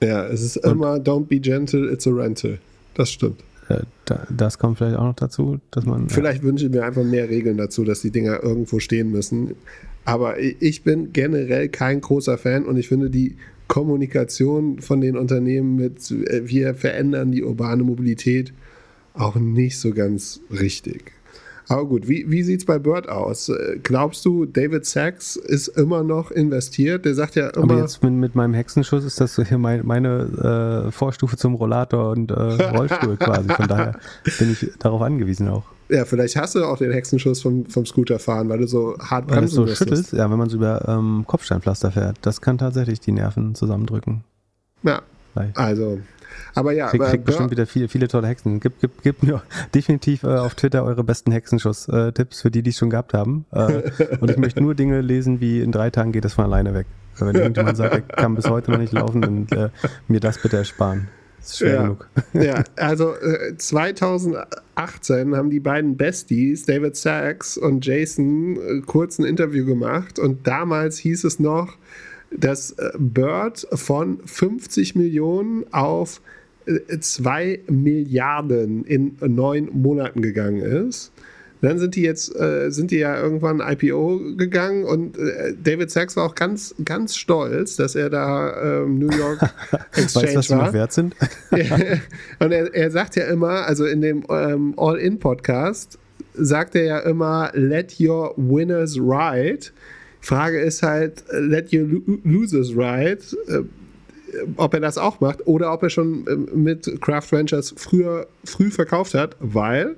Ja, es ist Und- immer Don't be gentle, it's a rental. Das stimmt. Äh, da, das kommt vielleicht auch noch dazu, dass man. Vielleicht wünsche ich mir einfach mehr Regeln dazu, dass die Dinger irgendwo stehen müssen. Aber ich bin generell kein großer Fan und ich finde die Kommunikation von den Unternehmen mit äh, wir verändern die urbane Mobilität auch nicht so ganz richtig. Aber gut, wie, wie sieht es bei Bird aus? Äh, Glaubst du, David Sachs ist immer noch investiert? Der sagt ja Aber immer, jetzt mit, mit meinem Hexenschuss ist das so hier mein, meine äh, Vorstufe zum Rollator und äh, Rollstuhl quasi. Von daher bin ich darauf angewiesen auch. ja, vielleicht hast du auch den Hexenschuss vom, vom Scooterfahren, weil du so hart Weil es bremsen so schüttelt, ja, wenn man so über ähm, Kopfsteinpflaster fährt, das kann tatsächlich die Nerven zusammendrücken. Ja, Vielleicht. also. Aber ja, Krieg, aber krieg bestimmt wieder viele, viele tolle Hexen. Gib, gib, gib mir definitiv äh, auf Twitter eure besten Hexenschuss-Tipps für die, die es schon gehabt haben. Äh, und ich möchte nur Dinge lesen, wie in drei Tagen geht das von alleine weg. Wenn irgendjemand sagt, er kann bis heute noch nicht laufen, dann äh, mir das bitte ersparen. Das ist schwer Ja. genug. ja, also äh, 2018 haben die beiden Besties, David Sachs und Jason, äh, kurz ein Interview gemacht und damals hieß es noch, dass äh, Bird von 50 Millionen auf 2 Milliarden in neun Monaten gegangen ist. Dann sind die jetzt, äh, sind die ja irgendwann IPO gegangen und äh, David Sachs war auch ganz, ganz stolz, dass er da ähm, New York Exchange Weißt was die war. noch wert sind? und er, er sagt ja immer, also in dem ähm, All-In-Podcast, sagt er ja immer, let your winners ride. Frage ist halt, äh, let your lo- losers ride. Ob er das auch macht oder ob er schon ähm, mit Craft Ventures früher, früh verkauft hat, weil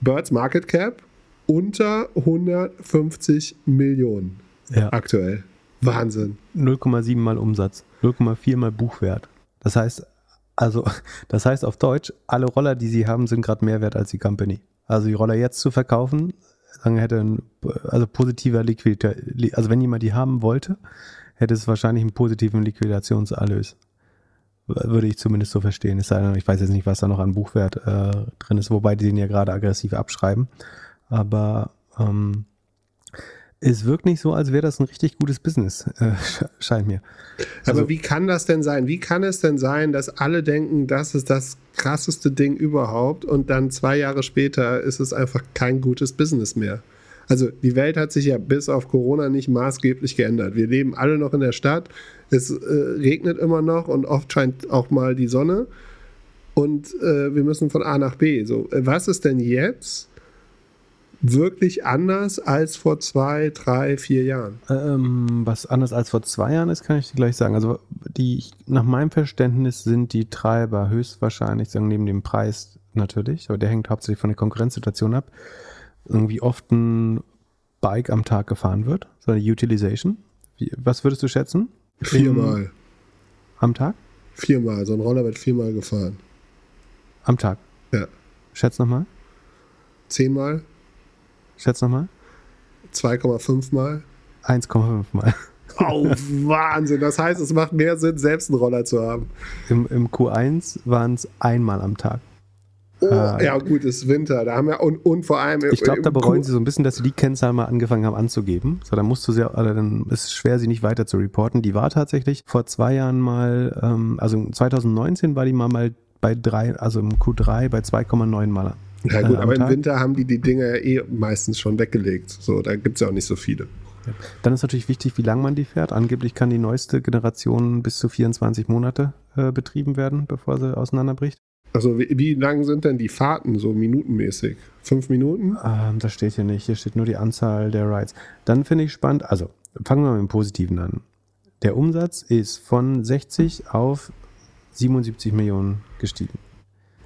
Birds Market Cap unter 150 Millionen Ja. aktuell. Wahnsinn. 0,7 mal Umsatz, 0,4 mal Buchwert. Das heißt, also, das heißt auf Deutsch, alle Roller, die sie haben, sind gerade mehr wert als die Company. Also die Roller jetzt zu verkaufen, dann hätte ein, also positiver Liquidität, also wenn jemand die haben wollte, hätte es wahrscheinlich einen positiven Liquidationserlös. Würde ich zumindest so verstehen. Es sei denn, ich weiß jetzt nicht, was da noch an Buchwert äh, drin ist, wobei die den ja gerade aggressiv abschreiben. Aber ähm, Es wirkt nicht so, als wäre das ein richtig gutes Business, äh, scheint mir. Also, Aber wie kann das denn sein? Wie kann es denn sein, dass alle denken, das ist das krasseste Ding überhaupt und dann zwei Jahre später ist es einfach kein gutes Business mehr? Also die Welt hat sich ja bis auf Corona nicht maßgeblich geändert. Wir leben alle noch in der Stadt. Es äh, regnet immer noch und oft scheint auch mal die Sonne. Und äh, wir müssen von A nach B. So, was ist denn jetzt? wirklich anders als vor zwei, drei, vier Jahren? Ähm, was anders als vor zwei Jahren ist, kann ich dir gleich sagen. Also die, nach meinem Verständnis sind die Treiber höchstwahrscheinlich, sagen neben dem Preis natürlich, aber der hängt hauptsächlich von der Konkurrenzsituation ab, irgendwie oft ein Bike am Tag gefahren wird, so eine Utilization. Wie, was würdest du schätzen? Viermal. Am Tag? Viermal. So ein Roller wird viermal gefahren. Am Tag? Ja. Schätz nochmal. Zehnmal. Schätz nochmal. 2,5 Mal. 1,5 Mal. Oh, Wahnsinn. Das heißt, es macht mehr Sinn, selbst einen Roller zu haben. Im, im Q1 waren es einmal am Tag. Oh, äh, ja, gut, es ist Winter. Da haben wir und, und vor allem. Ich glaube, da bereuen Q sie so ein bisschen, dass sie die Kennzahl mal angefangen haben anzugeben. So, dann musst du sie, also dann ist es schwer, sie nicht weiter zu reporten. Die war tatsächlich vor zwei Jahren mal, ähm, also 2019 war die mal, mal bei drei, also im Q3 bei 2,9 Mal ja gut, äh, aber Tag. im Winter haben die die Dinge ja eh meistens schon weggelegt. So, da gibt es ja auch nicht so viele. Dann ist natürlich wichtig, wie lange man die fährt. Angeblich kann die neueste Generation bis zu 24 Monate äh, betrieben werden, bevor sie auseinanderbricht. Also wie, wie lang sind denn die Fahrten so minutenmäßig? Fünf Minuten? Ähm, das steht hier nicht. Hier steht nur die Anzahl der Rides. Dann finde ich spannend, also fangen wir mit dem Positiven an. Der Umsatz ist von 60 auf 77 Millionen gestiegen.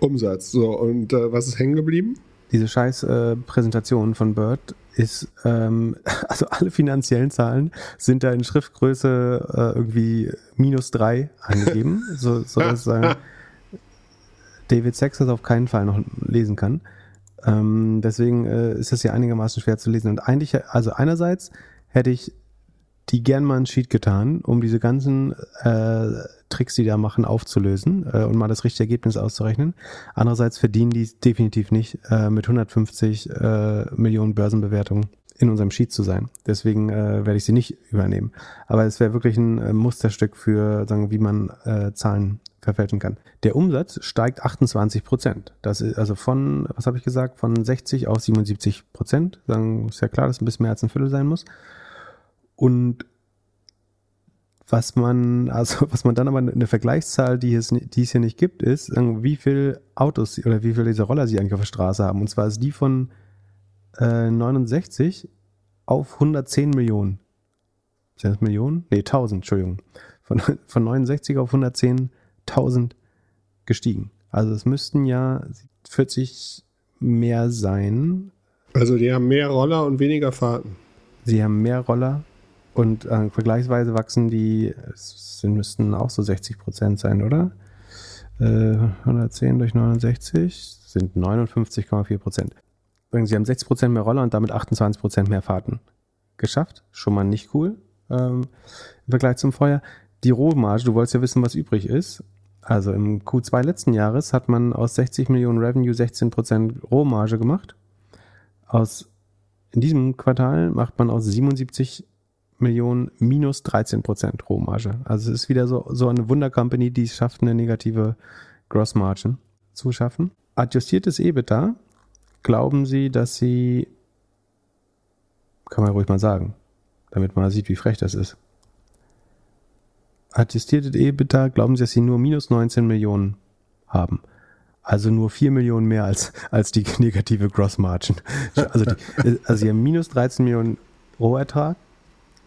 Umsatz. So, und äh, was ist hängen geblieben? Diese scheiß äh, Präsentation von Bird ist, ähm, also alle finanziellen Zahlen sind da in Schriftgröße äh, irgendwie minus drei angegeben, so, so dass äh, David Sachs auf keinen Fall noch lesen kann. Ähm, deswegen äh, ist das ja einigermaßen schwer zu lesen. Und eigentlich, also einerseits hätte ich die gern mal ein Sheet getan, um diese ganzen äh, Tricks, die da machen, aufzulösen äh, und mal das richtige Ergebnis auszurechnen. Andererseits verdienen die definitiv nicht äh, mit 150 äh, Millionen Börsenbewertungen in unserem Sheet zu sein. Deswegen äh, werde ich sie nicht übernehmen. Aber es wäre wirklich ein äh, Musterstück für, sagen, wie man äh, Zahlen verfälschen kann. Der Umsatz steigt 28 Prozent. Das ist also von, was habe ich gesagt, von 60 auf 77 Prozent. Sagen, ist ja klar, dass ein bisschen mehr als ein Viertel sein muss. Und was man, also was man dann aber eine Vergleichszahl, die es, die es hier nicht gibt, ist, wie viele Autos oder wie viele dieser Roller sie eigentlich auf der Straße haben. Und zwar ist die von äh, 69 auf 110 Millionen. Sind das Millionen? Nee, 1000, Entschuldigung. Von, von 69 auf 110.000 gestiegen. Also es müssten ja 40 mehr sein. Also die haben mehr Roller und weniger Fahrten. Sie haben mehr Roller und äh, vergleichsweise wachsen die, es müssten auch so 60 Prozent sein, oder? Äh, 110 durch 69 sind 59,4 Prozent. Sie haben 60 Prozent mehr Roller und damit 28 Prozent mehr Fahrten geschafft. Schon mal nicht cool ähm, im Vergleich zum Vorjahr. Die Rohmarge, du wolltest ja wissen, was übrig ist. Also im Q2 letzten Jahres hat man aus 60 Millionen Revenue 16 Prozent Rohmarge gemacht. Aus in diesem Quartal macht man aus 77 Millionen minus 13 Prozent Rohmarge. Also es ist wieder so, so eine Wundercompany, die es schafft, eine negative Gross Margin zu schaffen. Adjustiertes EBITDA, glauben Sie, dass Sie, kann man ruhig mal sagen, damit man sieht, wie frech das ist. Adjustiertes EBITDA, glauben Sie, dass Sie nur minus 19 Millionen haben? Also nur 4 Millionen mehr als, als die negative Gross Margin. Also, die, also Sie haben minus 13 Millionen Rohertrag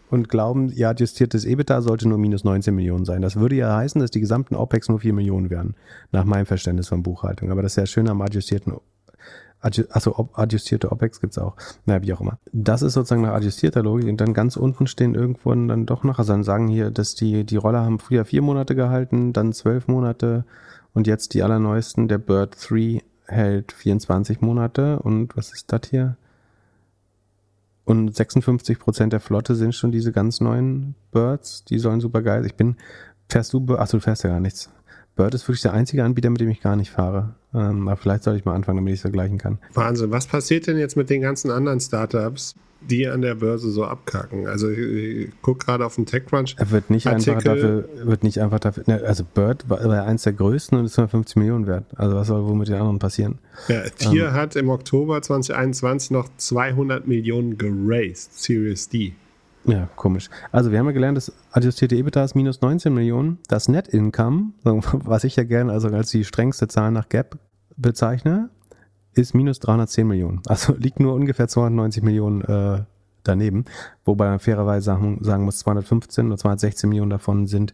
und glauben, ihr adjustiertes EBITDA sollte nur minus 19 Millionen sein. Das würde ja heißen, dass die gesamten OPEX nur 4 Millionen wären, nach meinem Verständnis von Buchhaltung. Aber das ist ja schön am adjustierten Achso, adjustierte OPEX gibt's auch. Naja, wie auch immer. Das ist sozusagen nach adjustierter Logik. Und dann ganz unten stehen irgendwo dann doch noch, also dann sagen hier, dass die, die Roller haben früher vier Monate gehalten, dann zwölf Monate und jetzt die allerneuesten, der Bird 3 hält 24 Monate. Und was ist das hier? Und 56 Prozent der Flotte sind schon diese ganz neuen Birds. Die sollen super geil. Ich bin, fährst du, ach du fährst ja gar nichts. Bird ist wirklich der einzige Anbieter, mit dem ich gar nicht fahre. Ähm, aber vielleicht soll ich mal anfangen, damit ich es vergleichen kann. Wahnsinn. Was passiert denn jetzt mit den ganzen anderen Startups, die an der Börse so abkacken? Also ich, ich gucke gerade auf den TechCrunch. Er wird nicht Artikel- einfach dafür, wird nicht einfach dafür, ne, also Bird war, war ja eins der größten und ist 250 Millionen wert. Also was soll wohl mit den anderen passieren? Ja, Tier hat im Oktober 2021 noch 200 Millionen geraced, Series D. Ja, komisch. Also wir haben ja gelernt, das adjustierte EBITDA ist minus 19 Millionen. Das Net Income, was ich ja gerne also als die strengste Zahl nach Gap bezeichne, ist minus 310 Millionen. Also liegt nur ungefähr 290 Millionen äh, daneben. Wobei man fairerweise sagen, sagen muss, 215 oder 216 Millionen davon sind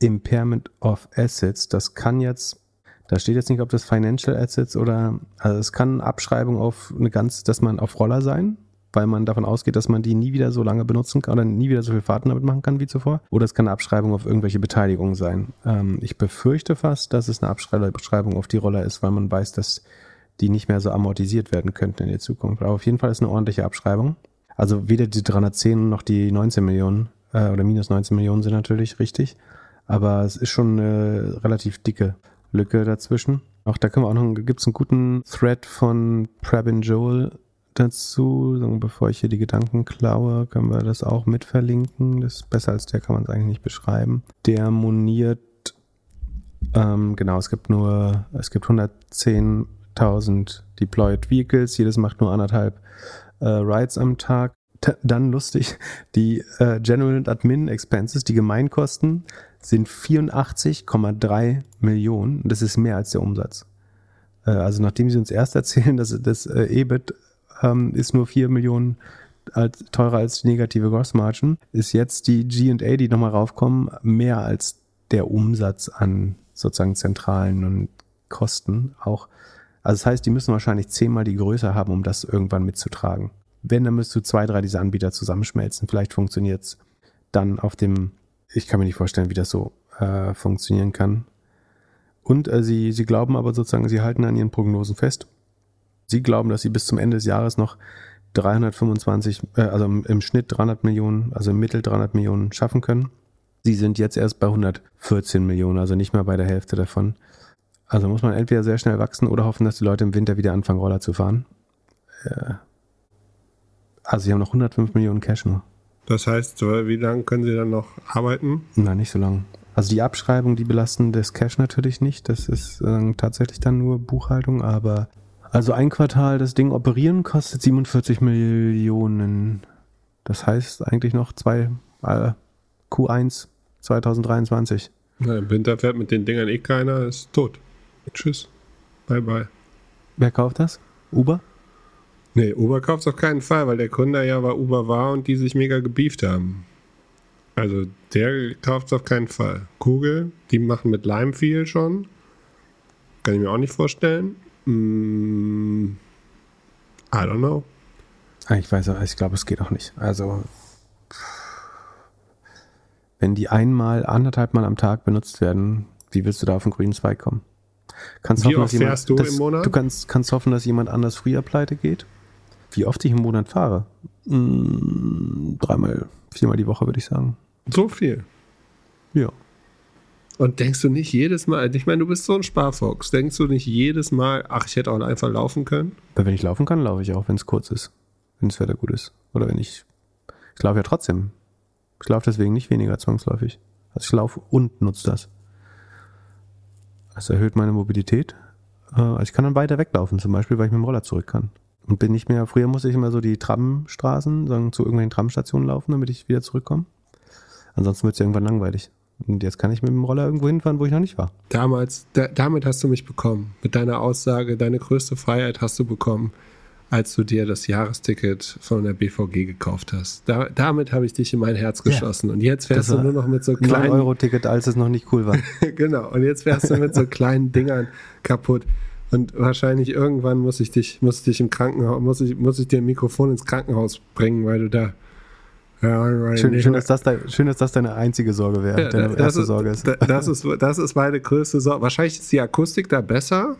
Impairment of Assets. Das kann jetzt, da steht jetzt nicht, ob das Financial Assets oder, also es kann Abschreibung auf eine ganz, dass man auf Roller sein, weil man davon ausgeht, dass man die nie wieder so lange benutzen kann oder nie wieder so viel Fahrten damit machen kann wie zuvor. Oder es kann eine Abschreibung auf irgendwelche Beteiligungen sein. Ähm, ich befürchte fast, dass es eine Abschreibung auf die Roller ist, weil man weiß, dass die nicht mehr so amortisiert werden könnten in der Zukunft. Aber auf jeden Fall ist eine ordentliche Abschreibung. Also weder die 310 noch die 19 Millionen äh, oder minus 19 Millionen sind natürlich richtig. Aber es ist schon eine relativ dicke Lücke dazwischen. Auch da können wir auch noch, gibt es einen guten Thread von Prabin Joel dazu. Bevor ich hier die Gedanken klaue, können wir das auch mit verlinken. Das ist besser als der kann man es eigentlich nicht beschreiben. Der moniert, ähm, genau, es gibt nur, es gibt 110.000 Deployed Vehicles, jedes macht nur anderthalb äh, Rides am Tag. T dann lustig, die äh, General and Admin Expenses, die Gemeinkosten, sind 84,3 Millionen. Das ist mehr als der Umsatz. Äh, also nachdem sie uns erst erzählen, dass das äh, EBIT ähm, ist nur 4 Millionen als, teurer als die negative Gross Margin, ist jetzt die G&A, die nochmal raufkommen, mehr als der Umsatz an sozusagen zentralen und Kosten auch. Also das heißt, die müssen wahrscheinlich zehnmal die Größe haben, um das irgendwann mitzutragen. Wenn, dann müsstest du zwei, drei dieser Anbieter zusammenschmelzen. Vielleicht funktioniert es dann auf dem, ich kann mir nicht vorstellen, wie das so äh, funktionieren kann. Und äh, sie, sie glauben aber sozusagen, sie halten an ihren Prognosen fest. Sie glauben, dass sie bis zum Ende des Jahres noch 325, äh, also im, Schnitt 300 Millionen, also im Mittel 300 Millionen schaffen können. Sie sind jetzt erst bei 114 Millionen, also nicht mal bei der Hälfte davon. Also muss man entweder sehr schnell wachsen oder hoffen, dass die Leute im Winter wieder anfangen, Roller zu fahren. Äh, also sie haben noch 105 Millionen Cash nur. Das heißt, wie lange können sie dann noch arbeiten? Nein, nicht so lang. Also die Abschreibung, die belasten das Cash natürlich nicht. Das ist äh, tatsächlich dann nur Buchhaltung, aber also ein Quartal das Ding operieren kostet 47 Millionen. Das heißt eigentlich noch zwei äh, Q1 2023. Na, Im Winter fährt mit den Dingern eh keiner, ist tot. Tschüss. Bye bye. Wer kauft das? Uber? Nee, Uber kauft auf keinen Fall, weil der Gründer ja bei Uber war und die sich mega gebieft haben. Also der kauft auf keinen Fall. Kugel, die machen mit Lime viel schon. Kann ich mir auch nicht vorstellen. Mm, I don't know. Ah, Ich weiß, ich glaube, es geht auch nicht. Also wenn die einmal, anderthalb Mal am Tag benutzt werden, wie willst du da auf den grünen Zweig kommen? Kannst Wie hoffen, oft dass jemand, fährst du dass, im Monat? Du kannst, kannst hoffen, dass jemand anders früher pleite geht. Wie oft ich im Monat fahre? Hm, dreimal, viermal die Woche, würde ich sagen. So viel. Ja. Und denkst du nicht jedes Mal, ich meine, du bist so ein Sparfox, denkst du nicht jedes Mal, ach, ich hätte auch einfach laufen können? Wenn ich laufen kann, laufe ich auch, wenn es kurz ist. Wenn das Wetter gut ist. Oder wenn ich. Ich laufe ja trotzdem. Ich laufe deswegen nicht weniger zwangsläufig. Also ich laufe und nutze das. Das erhöht meine Mobilität. Äh, Also ich kann dann weiter weglaufen, zum Beispiel, weil ich mit dem Roller zurück kann. Und bin nicht mehr, früher musste ich immer so die Tramstraßen, sagen, zu irgendwelchen Tramstationen laufen, damit ich wieder zurückkomme. Ansonsten wird es irgendwann langweilig. Und jetzt kann ich mit dem Roller irgendwo hinfahren, wo ich noch nicht war. Damals, da, damit hast du mich bekommen. Mit deiner Aussage, deine größte Freiheit hast du bekommen, als du dir das Jahresticket von der BVG gekauft hast. Da, damit habe ich dich in mein Herz geschossen. Und jetzt fährst du nur noch mit so 9 kleinen Euro Ticket, als es noch nicht cool war. genau. Und jetzt wärst du mit so kleinen Dingern kaputt. Und wahrscheinlich irgendwann muss ich dich, muss ich dich im Krankenhaus, muss ich, muss ich dir ein Mikrofon ins Krankenhaus bringen, weil du da. Schön, schön, dass das dein, schön, dass das deine einzige Sorge wäre, Ja, deine das, erste ist, Sorge ist. da- das, ist, das ist meine größte Sorge. Wahrscheinlich ist die Akustik da besser.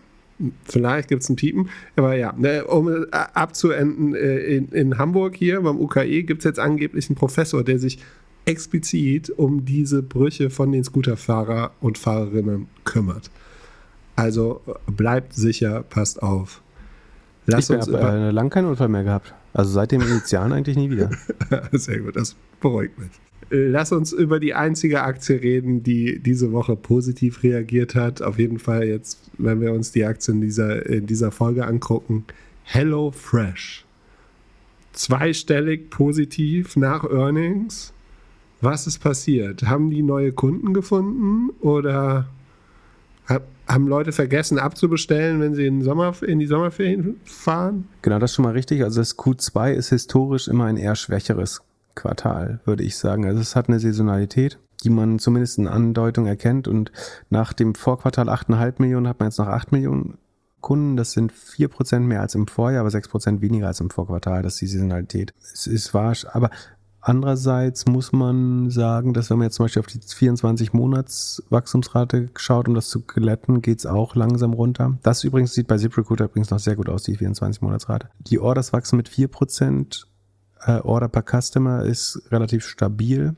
Vielleicht gibt es ein Piepen. Aber ja, ne, um äh, abzuenden, äh, in, in Hamburg hier beim UKE gibt es jetzt angeblich einen Professor, der sich explizit um diese Brüche von den Scooterfahrer und Fahrerinnen kümmert. Also bleibt sicher, passt auf. Lass ich habe äh, lang keinen Unfall mehr gehabt. Also seit dem Initialen eigentlich nie wieder. Sehr gut, das beruhigt mich. Lass uns über die einzige Aktie reden, die diese Woche positiv reagiert hat. Auf jeden Fall jetzt, wenn wir uns die Aktien dieser, in dieser Folge angucken. Hello Fresh. Zweistellig positiv nach Earnings. Was ist passiert? Haben die neue Kunden gefunden oder haben Leute vergessen abzubestellen, wenn sie in, Sommer, in die Sommerferien fahren? Genau, das ist schon mal richtig. Also das Q2 ist historisch immer ein eher schwächeres Quartal, würde ich sagen. Also es hat eine Saisonalität, die man zumindest in Andeutung erkennt. Und nach dem Vorquartal 8,5 Millionen hat man jetzt noch 8 Millionen Kunden. Das sind 4% mehr als im Vorjahr, aber 6% weniger als im Vorquartal. Das ist die Saisonalität. Es ist wahr, aber Andererseits muss man sagen, dass wenn man jetzt zum Beispiel auf die 24-Monats-Wachstumsrate schaut, um das zu glätten, geht es auch langsam runter. Das übrigens sieht bei ZipRecruiter übrigens noch sehr gut aus, die 24-Monats-Rate. Die Orders wachsen mit 4%, äh, Order per Customer ist relativ stabil,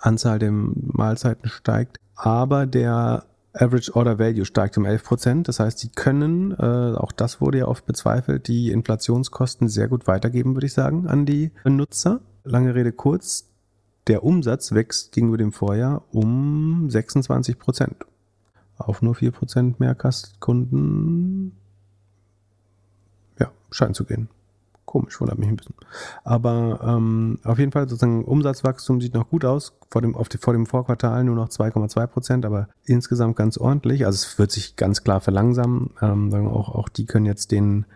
Anzahl der Mahlzeiten steigt, aber der Average Order Value steigt um 11 Prozent. Das heißt, sie können, äh, auch das wurde ja oft bezweifelt, die Inflationskosten sehr gut weitergeben, würde ich sagen, an die Nutzer. Lange Rede kurz, der Umsatz wächst gegenüber dem Vorjahr um 26 Prozent. Auf nur 4 Prozent mehr Kunden. Ja, scheint zu gehen. Komisch, wundert mich ein bisschen. Aber ähm, auf jeden Fall sozusagen Umsatzwachstum sieht noch gut aus. Vor dem, auf die, vor dem Vorquartal nur noch 2,2 Prozent, aber insgesamt ganz ordentlich. Also es wird sich ganz klar verlangsamen. Ähm, auch, auch die können jetzt den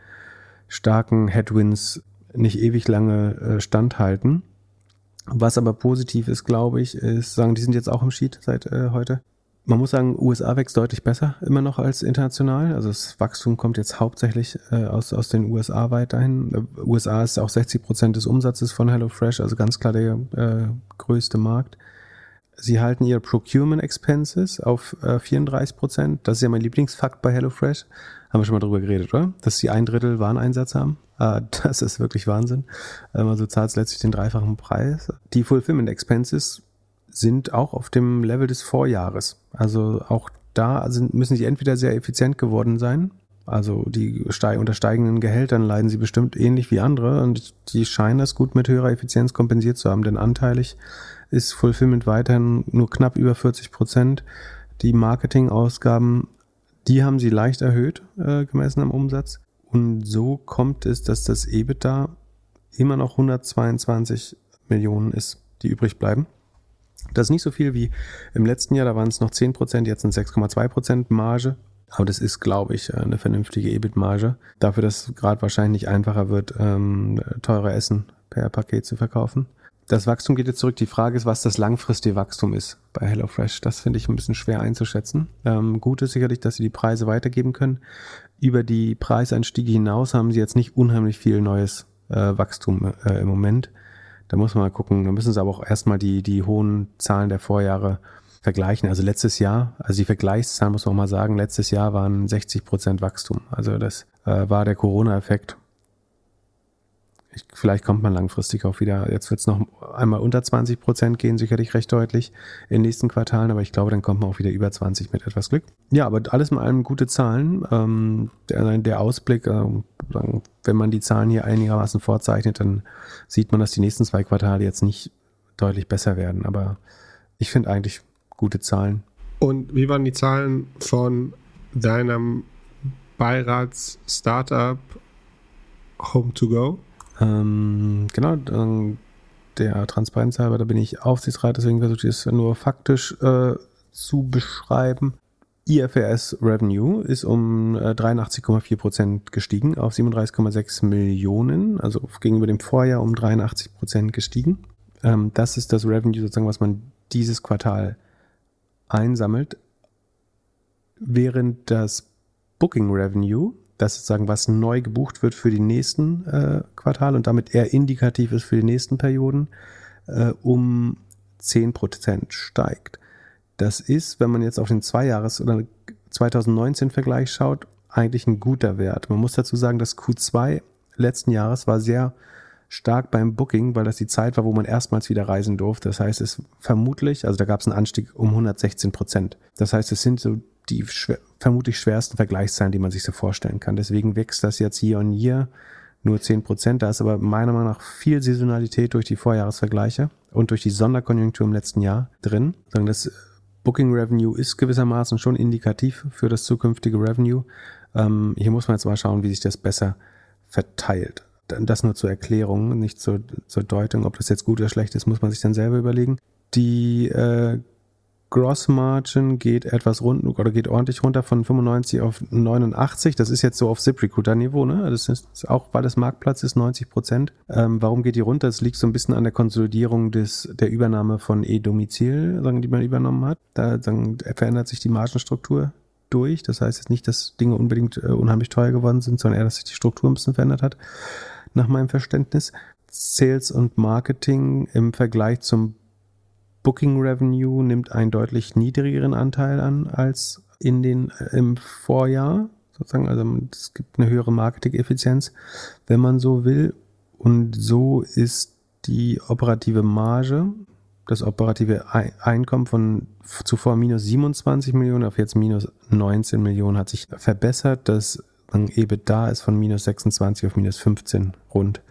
starken Headwinds nicht ewig lange äh, standhalten. Was aber positiv ist, glaube ich, ist, sagen, die sind jetzt auch im Sheet seit äh, heute. Man muss sagen, USA wächst deutlich besser immer noch als international. Also das Wachstum kommt jetzt hauptsächlich äh, aus, aus den USA weiterhin. Äh, USA ist auch 60 Prozent des Umsatzes von HelloFresh, also ganz klar der äh, größte Markt. Sie halten ihre Procurement Expenses auf äh, 34 Prozent. Das ist ja mein Lieblingsfakt bei HelloFresh. Haben wir schon mal drüber geredet, oder? Dass sie ein Drittel Wareneinsatz haben. Äh, das ist wirklich Wahnsinn. Ähm, also zahlt letztlich den dreifachen Preis. Die Fulfillment Expenses sind auch auf dem Level des Vorjahres. Also auch da sind, müssen sie entweder sehr effizient geworden sein, also die unter steigenden Gehältern leiden sie bestimmt ähnlich wie andere und die scheinen das gut mit höherer Effizienz kompensiert zu haben, denn anteilig ist Fulfillment weiterhin nur knapp über 40 Prozent. Die Marketingausgaben, die haben sie leicht erhöht, äh, gemessen am Umsatz. Und so kommt es, dass das EBITDA immer noch 122 Millionen ist, die übrig bleiben. Das ist nicht so viel wie im letzten Jahr, da waren es noch 10 Prozent, jetzt sind 6,2 Prozent Marge. Aber das ist, glaube ich, eine vernünftige EBIT-Marge. Dafür, dass es gerade wahrscheinlich einfacher wird, ähm, teure Essen per Paket zu verkaufen. Das Wachstum geht jetzt zurück. Die Frage ist, was das langfristige Wachstum ist bei HelloFresh. Das finde ich ein bisschen schwer einzuschätzen. Ähm, gut ist sicherlich, dass sie die Preise weitergeben können. Über die Preisanstiege hinaus haben sie jetzt nicht unheimlich viel neues äh, Wachstum äh, im Moment. Da muss man mal gucken. Da müssen sie aber auch erstmal die, die hohen Zahlen der Vorjahre vergleichen. Also letztes Jahr, also die Vergleichszahlen muss man auch mal sagen, letztes Jahr waren 60 Prozent Wachstum. Also das äh, war der Corona-Effekt. Vielleicht kommt man langfristig auch wieder. Jetzt wird es noch einmal unter 20 Prozent gehen, sicherlich recht deutlich in den nächsten Quartalen, aber ich glaube, dann kommt man auch wieder über 20 mit etwas Glück. Ja, aber alles in allem gute Zahlen. Ähm, der, der, Ausblick, äh, wenn man die Zahlen hier einigermaßen vorzeichnet, dann sieht man, dass die nächsten zwei Quartale jetzt nicht deutlich besser werden. Aber ich finde eigentlich gute Zahlen. Und wie waren die Zahlen von deinem Beirats-Startup Home2Go? Ähm, genau, der Transparenz halber, da bin ich Aufsichtsrat, deswegen versuche ich es nur faktisch äh, zu beschreiben. IFRS Revenue ist um 83,4 äh, Prozent gestiegen auf 37,6 Millionen, also gegenüber dem Vorjahr um 83 Prozent gestiegen. Ähm, das ist das Revenue sozusagen, was man dieses Quartal einsammelt, während das Booking Revenue, das sozusagen was neu gebucht wird für die nächsten äh, Quartale und damit eher indikativ ist für die nächsten Perioden, äh, um 10% steigt. Das ist, wenn man jetzt auf den Zweijahres- oder 2019-Vergleich schaut, eigentlich ein guter Wert. Man muss dazu sagen, dass Q2 letzten Jahres war sehr stark beim Booking, weil das die Zeit war, wo man erstmals wieder reisen durfte. Das heißt, es vermutlich, also da gab es einen Anstieg um 116 Prozent. Das heißt, es sind so die vermutlich schwersten Vergleichszahlen, die man sich so vorstellen kann. Deswegen wächst das jetzt year on year nur 10 Prozent. Da ist aber meiner Meinung nach viel Saisonalität durch die Vorjahresvergleiche und durch die Sonderkonjunktur im letzten Jahr drin. Das Booking Revenue ist gewissermaßen schon indikativ für das zukünftige Revenue. Ähm, hier muss man jetzt mal schauen, wie sich das besser verteilt. Das nur zur Erklärung, nicht zur, zur Deutung. Ob das jetzt gut oder schlecht ist, muss man sich dann selber überlegen. Die äh, Gross Margin geht etwas rund oder geht ordentlich runter von 95 auf 89. Das ist jetzt so auf ZipRecruiter-Niveau, ne? Das ist auch, weil das Marktplatz ist, 90 Prozent. Ähm, warum geht die runter? Das liegt so ein bisschen an der Konsolidierung des, der Übernahme von E-Domizil, die man übernommen hat. Da sagen, verändert sich die Margenstruktur durch. Das heißt jetzt nicht, dass Dinge unbedingt äh, unheimlich teuer geworden sind, sondern eher, dass sich die Struktur ein bisschen verändert hat, nach meinem Verständnis. Sales und Marketing im Vergleich zum Booking Revenue nimmt einen deutlich niedrigeren Anteil an als in den, äh, im Vorjahr. Sozusagen, also es gibt eine höhere Marketing-Effizienz, wenn man so will. Und so ist die operative Marge, das operative Einkommen von zuvor minus 27 Millionen auf jetzt minus 19 Millionen hat sich verbessert. Das EBITDA ist von minus 26 auf minus 15 rund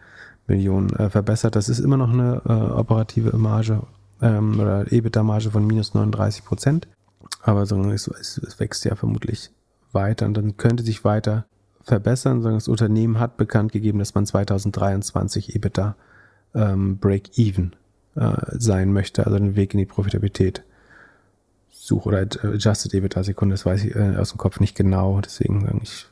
Millionen äh, verbessert. Das ist immer noch eine äh, operative Marge ähm, oder EBITDA-Marge von minus 39 Prozent. Aber so, es, es, wächst ja vermutlich weiter und dann könnte sich weiter verbessern, sondern das Unternehmen hat bekannt gegeben, dass man 2023 EBITDA ähm, Break-Even äh, sein möchte, also den Weg in die Profitabilität suche oder Adjusted EBITDA Sekunde, das weiß ich äh, aus dem Kopf nicht genau, deswegen sage ich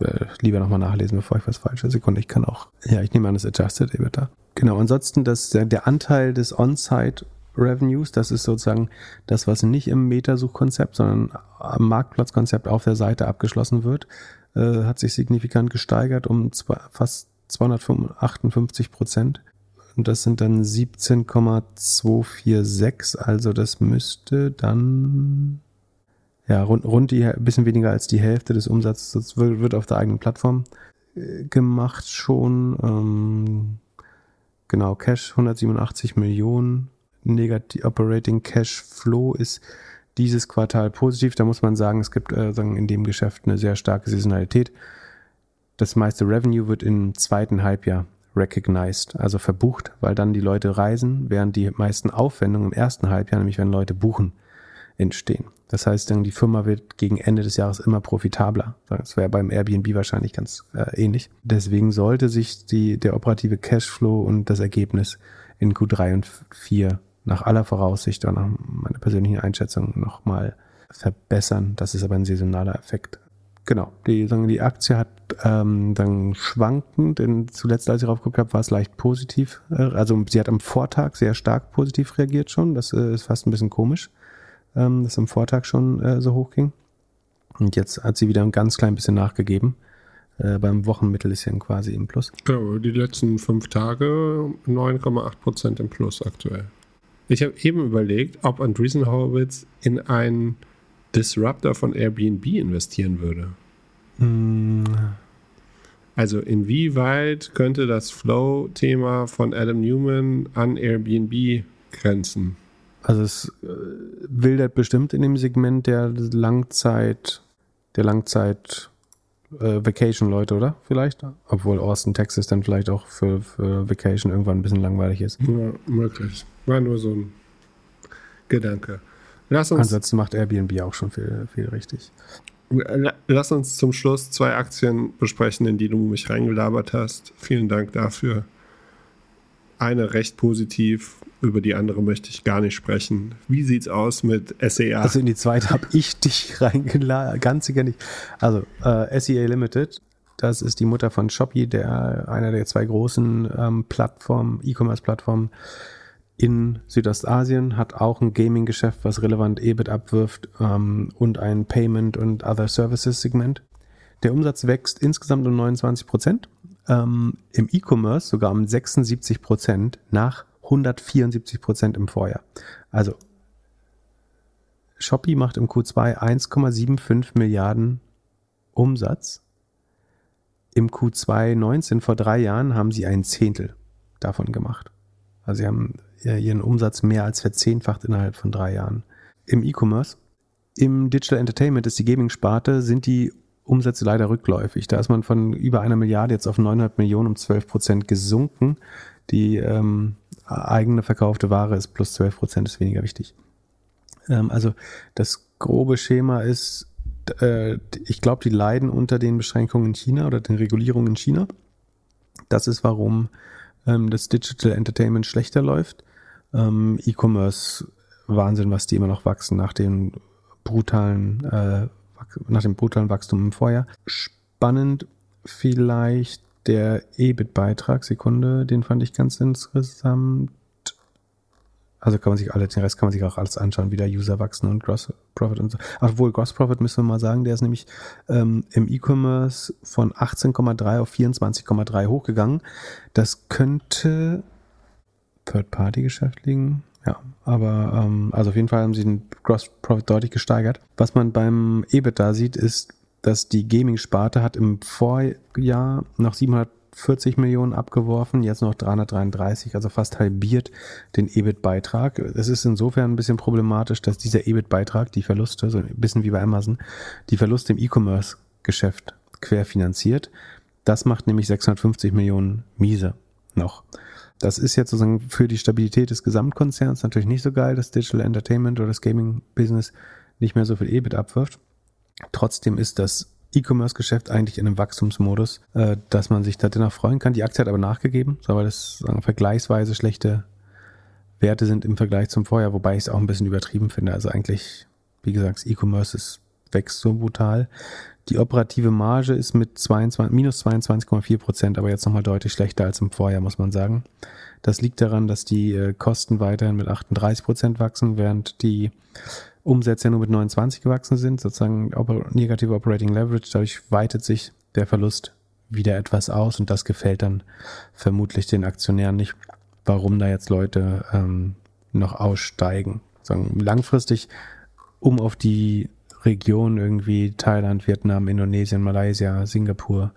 äh, lieber nochmal nachlesen, bevor ich was falsche Sekunde. Ich kann auch, ja, ich nehme an, das Adjusted EBITDA. Genau, ansonsten das, der Anteil des On-Site Revenues, das ist sozusagen das, was nicht im Metasuchkonzept, sondern am Marktplatzkonzept auf der Seite abgeschlossen wird, äh, hat sich signifikant gesteigert um zwei, fast 258 Prozent. Und das sind dann 17,246, also das müsste dann ja, rund, rund die, ein bisschen weniger als die Hälfte des Umsatzes wird, wird auf der eigenen Plattform äh, gemacht schon. Ähm, genau, Cash 187 Millionen. Negativ Operating Cash Flow ist dieses Quartal positiv. Da muss man sagen, es gibt äh, in dem Geschäft eine sehr starke Saisonalität. Das meiste Revenue wird im zweiten Halbjahr recognized, also verbucht, weil dann die Leute reisen, während die meisten Aufwendungen im ersten Halbjahr, nämlich wenn Leute buchen, entstehen. Das heißt, die Firma wird gegen Ende des Jahres immer profitabler. Das wäre beim Airbnb wahrscheinlich ganz äh, ähnlich. Deswegen sollte sich die, der operative Cashflow und das Ergebnis in Q3 und 4 nach aller Voraussicht und nach meiner persönlichen Einschätzung nochmal verbessern. Das ist aber ein saisonaler Effekt. Genau, die, die Aktie hat ähm, dann schwankend, denn zuletzt, als ich drauf geguckt habe, war es leicht positiv. Äh, also sie hat am Vortag sehr stark positiv reagiert schon. Das äh, ist fast ein bisschen komisch ähm, das am Vortag schon äh, so hoch ging. Und jetzt hat sie wieder ein ganz klein bisschen nachgegeben. Äh, beim Wochenmittel ist ja quasi im Plus. Ja, die letzten fünf Tage 9,8 Prozent im Plus aktuell. Ich habe eben überlegt, ob Andreessen Horowitz in einen Disruptor von Airbnb investieren würde. Mm. Also inwieweit könnte das Flow-Thema von Adam Newman an Airbnb grenzen? Also es äh, wildert bestimmt in dem Segment der Langzeit, der Langzeit äh, Vacation-Leute, oder? Vielleicht? Obwohl Austin, Texas dann vielleicht auch für, für Vacation irgendwann ein bisschen langweilig ist. Ja, möglich. War nur so ein Gedanke. Lass uns, Ansonsten macht Airbnb auch schon viel, viel richtig. Lass uns zum Schluss zwei Aktien besprechen, in die du mich reingelabert hast. Vielen Dank dafür. Eine recht positiv, über die andere möchte ich gar nicht sprechen. Wie sieht's aus mit SEA? Also in die zweite habe ich dich reingeladen, ganz sicher nicht. Also äh, SEA Limited, das ist die Mutter von Shopee, der einer der zwei großen ähm, Plattformen, E-Commerce-Plattformen in Südostasien, hat auch ein Gaming-Geschäft, was relevant EBIT abwirft ähm, und ein Payment- und Other Services-Segment. Der Umsatz wächst insgesamt um 29 Prozent. Ähm, Im E-Commerce sogar um 76 Prozent nach 174 Prozent im Vorjahr. Also Shopee macht im Q2 1,75 Milliarden Umsatz. Im Q2 19 vor drei Jahren haben sie ein Zehntel davon gemacht. Also sie haben ihren Umsatz mehr als verzehnfacht innerhalb von drei Jahren. Im E-Commerce, im Digital Entertainment ist die Gaming-Sparte, sind die Umsätze leider rückläufig. Da ist man von über einer Milliarde jetzt auf 900 Millionen um 12 Prozent gesunken. Die ähm, eigene verkaufte Ware ist plus 12 Prozent, ist weniger wichtig. Ähm, also das grobe Schema ist, äh, ich glaube, die leiden unter den Beschränkungen in China oder den Regulierungen in China. Das ist, warum ähm, das Digital Entertainment schlechter läuft. Ähm, E-Commerce Wahnsinn, was die immer noch wachsen nach dem brutalen, äh, nach dem brutalen Wachstum im Vorjahr. Spannend vielleicht der EBIT-Beitrag, Sekunde, den fand ich ganz interessant. Also kann man sich alle, den Rest kann man sich auch alles anschauen, wie der User wachsen und Gross Profit und so. Obwohl Gross Profit müssen wir mal sagen, der ist nämlich ähm, im E-Commerce von 18,3 auf 24,3 hochgegangen. Das könnte Third-Party-Geschäft liegen. Ja, aber ähm, also auf jeden Fall haben sie den Gross Profit deutlich gesteigert. Was man beim EBIT da sieht, ist, dass die Gaming-Sparte hat im Vorjahr noch 740 Millionen abgeworfen, jetzt noch 333, also fast halbiert den EBIT-Beitrag. Es ist insofern ein bisschen problematisch, dass dieser EBIT-Beitrag, die Verluste, so ein bisschen wie bei Amazon, die Verluste im E-Commerce-Geschäft querfinanziert. Das macht nämlich 650 Millionen miese noch. Das ist jetzt sozusagen für die Stabilität des Gesamtkonzerns natürlich nicht so geil, dass Digital Entertainment oder das Gaming-Business nicht mehr so viel EBIT abwirft. Trotzdem ist das E-Commerce-Geschäft eigentlich in einem Wachstumsmodus, äh, dass man sich da dennoch freuen kann. Die Aktie hat aber nachgegeben, weil das vergleichsweise schlechte Werte sind im Vergleich zum Vorjahr, wobei ich es auch ein bisschen übertrieben finde. Also eigentlich, wie gesagt, E-Commerce wächst so brutal. Die operative Marge ist mit 22, minus 22,4 Prozent, aber jetzt nochmal deutlich schlechter als im Vorjahr, muss man sagen. Das liegt daran, dass die äh, Kosten weiterhin mit 38 Prozent wachsen, während die Umsätze nur mit 29 gewachsen sind, sozusagen negative Operating Leverage. Dadurch weitet sich der Verlust wieder etwas aus und das gefällt dann vermutlich den Aktionären nicht, warum da jetzt Leute ähm, noch aussteigen. Sagen, langfristig, um auf die Region irgendwie Thailand, Vietnam, Indonesien, Malaysia, Singapur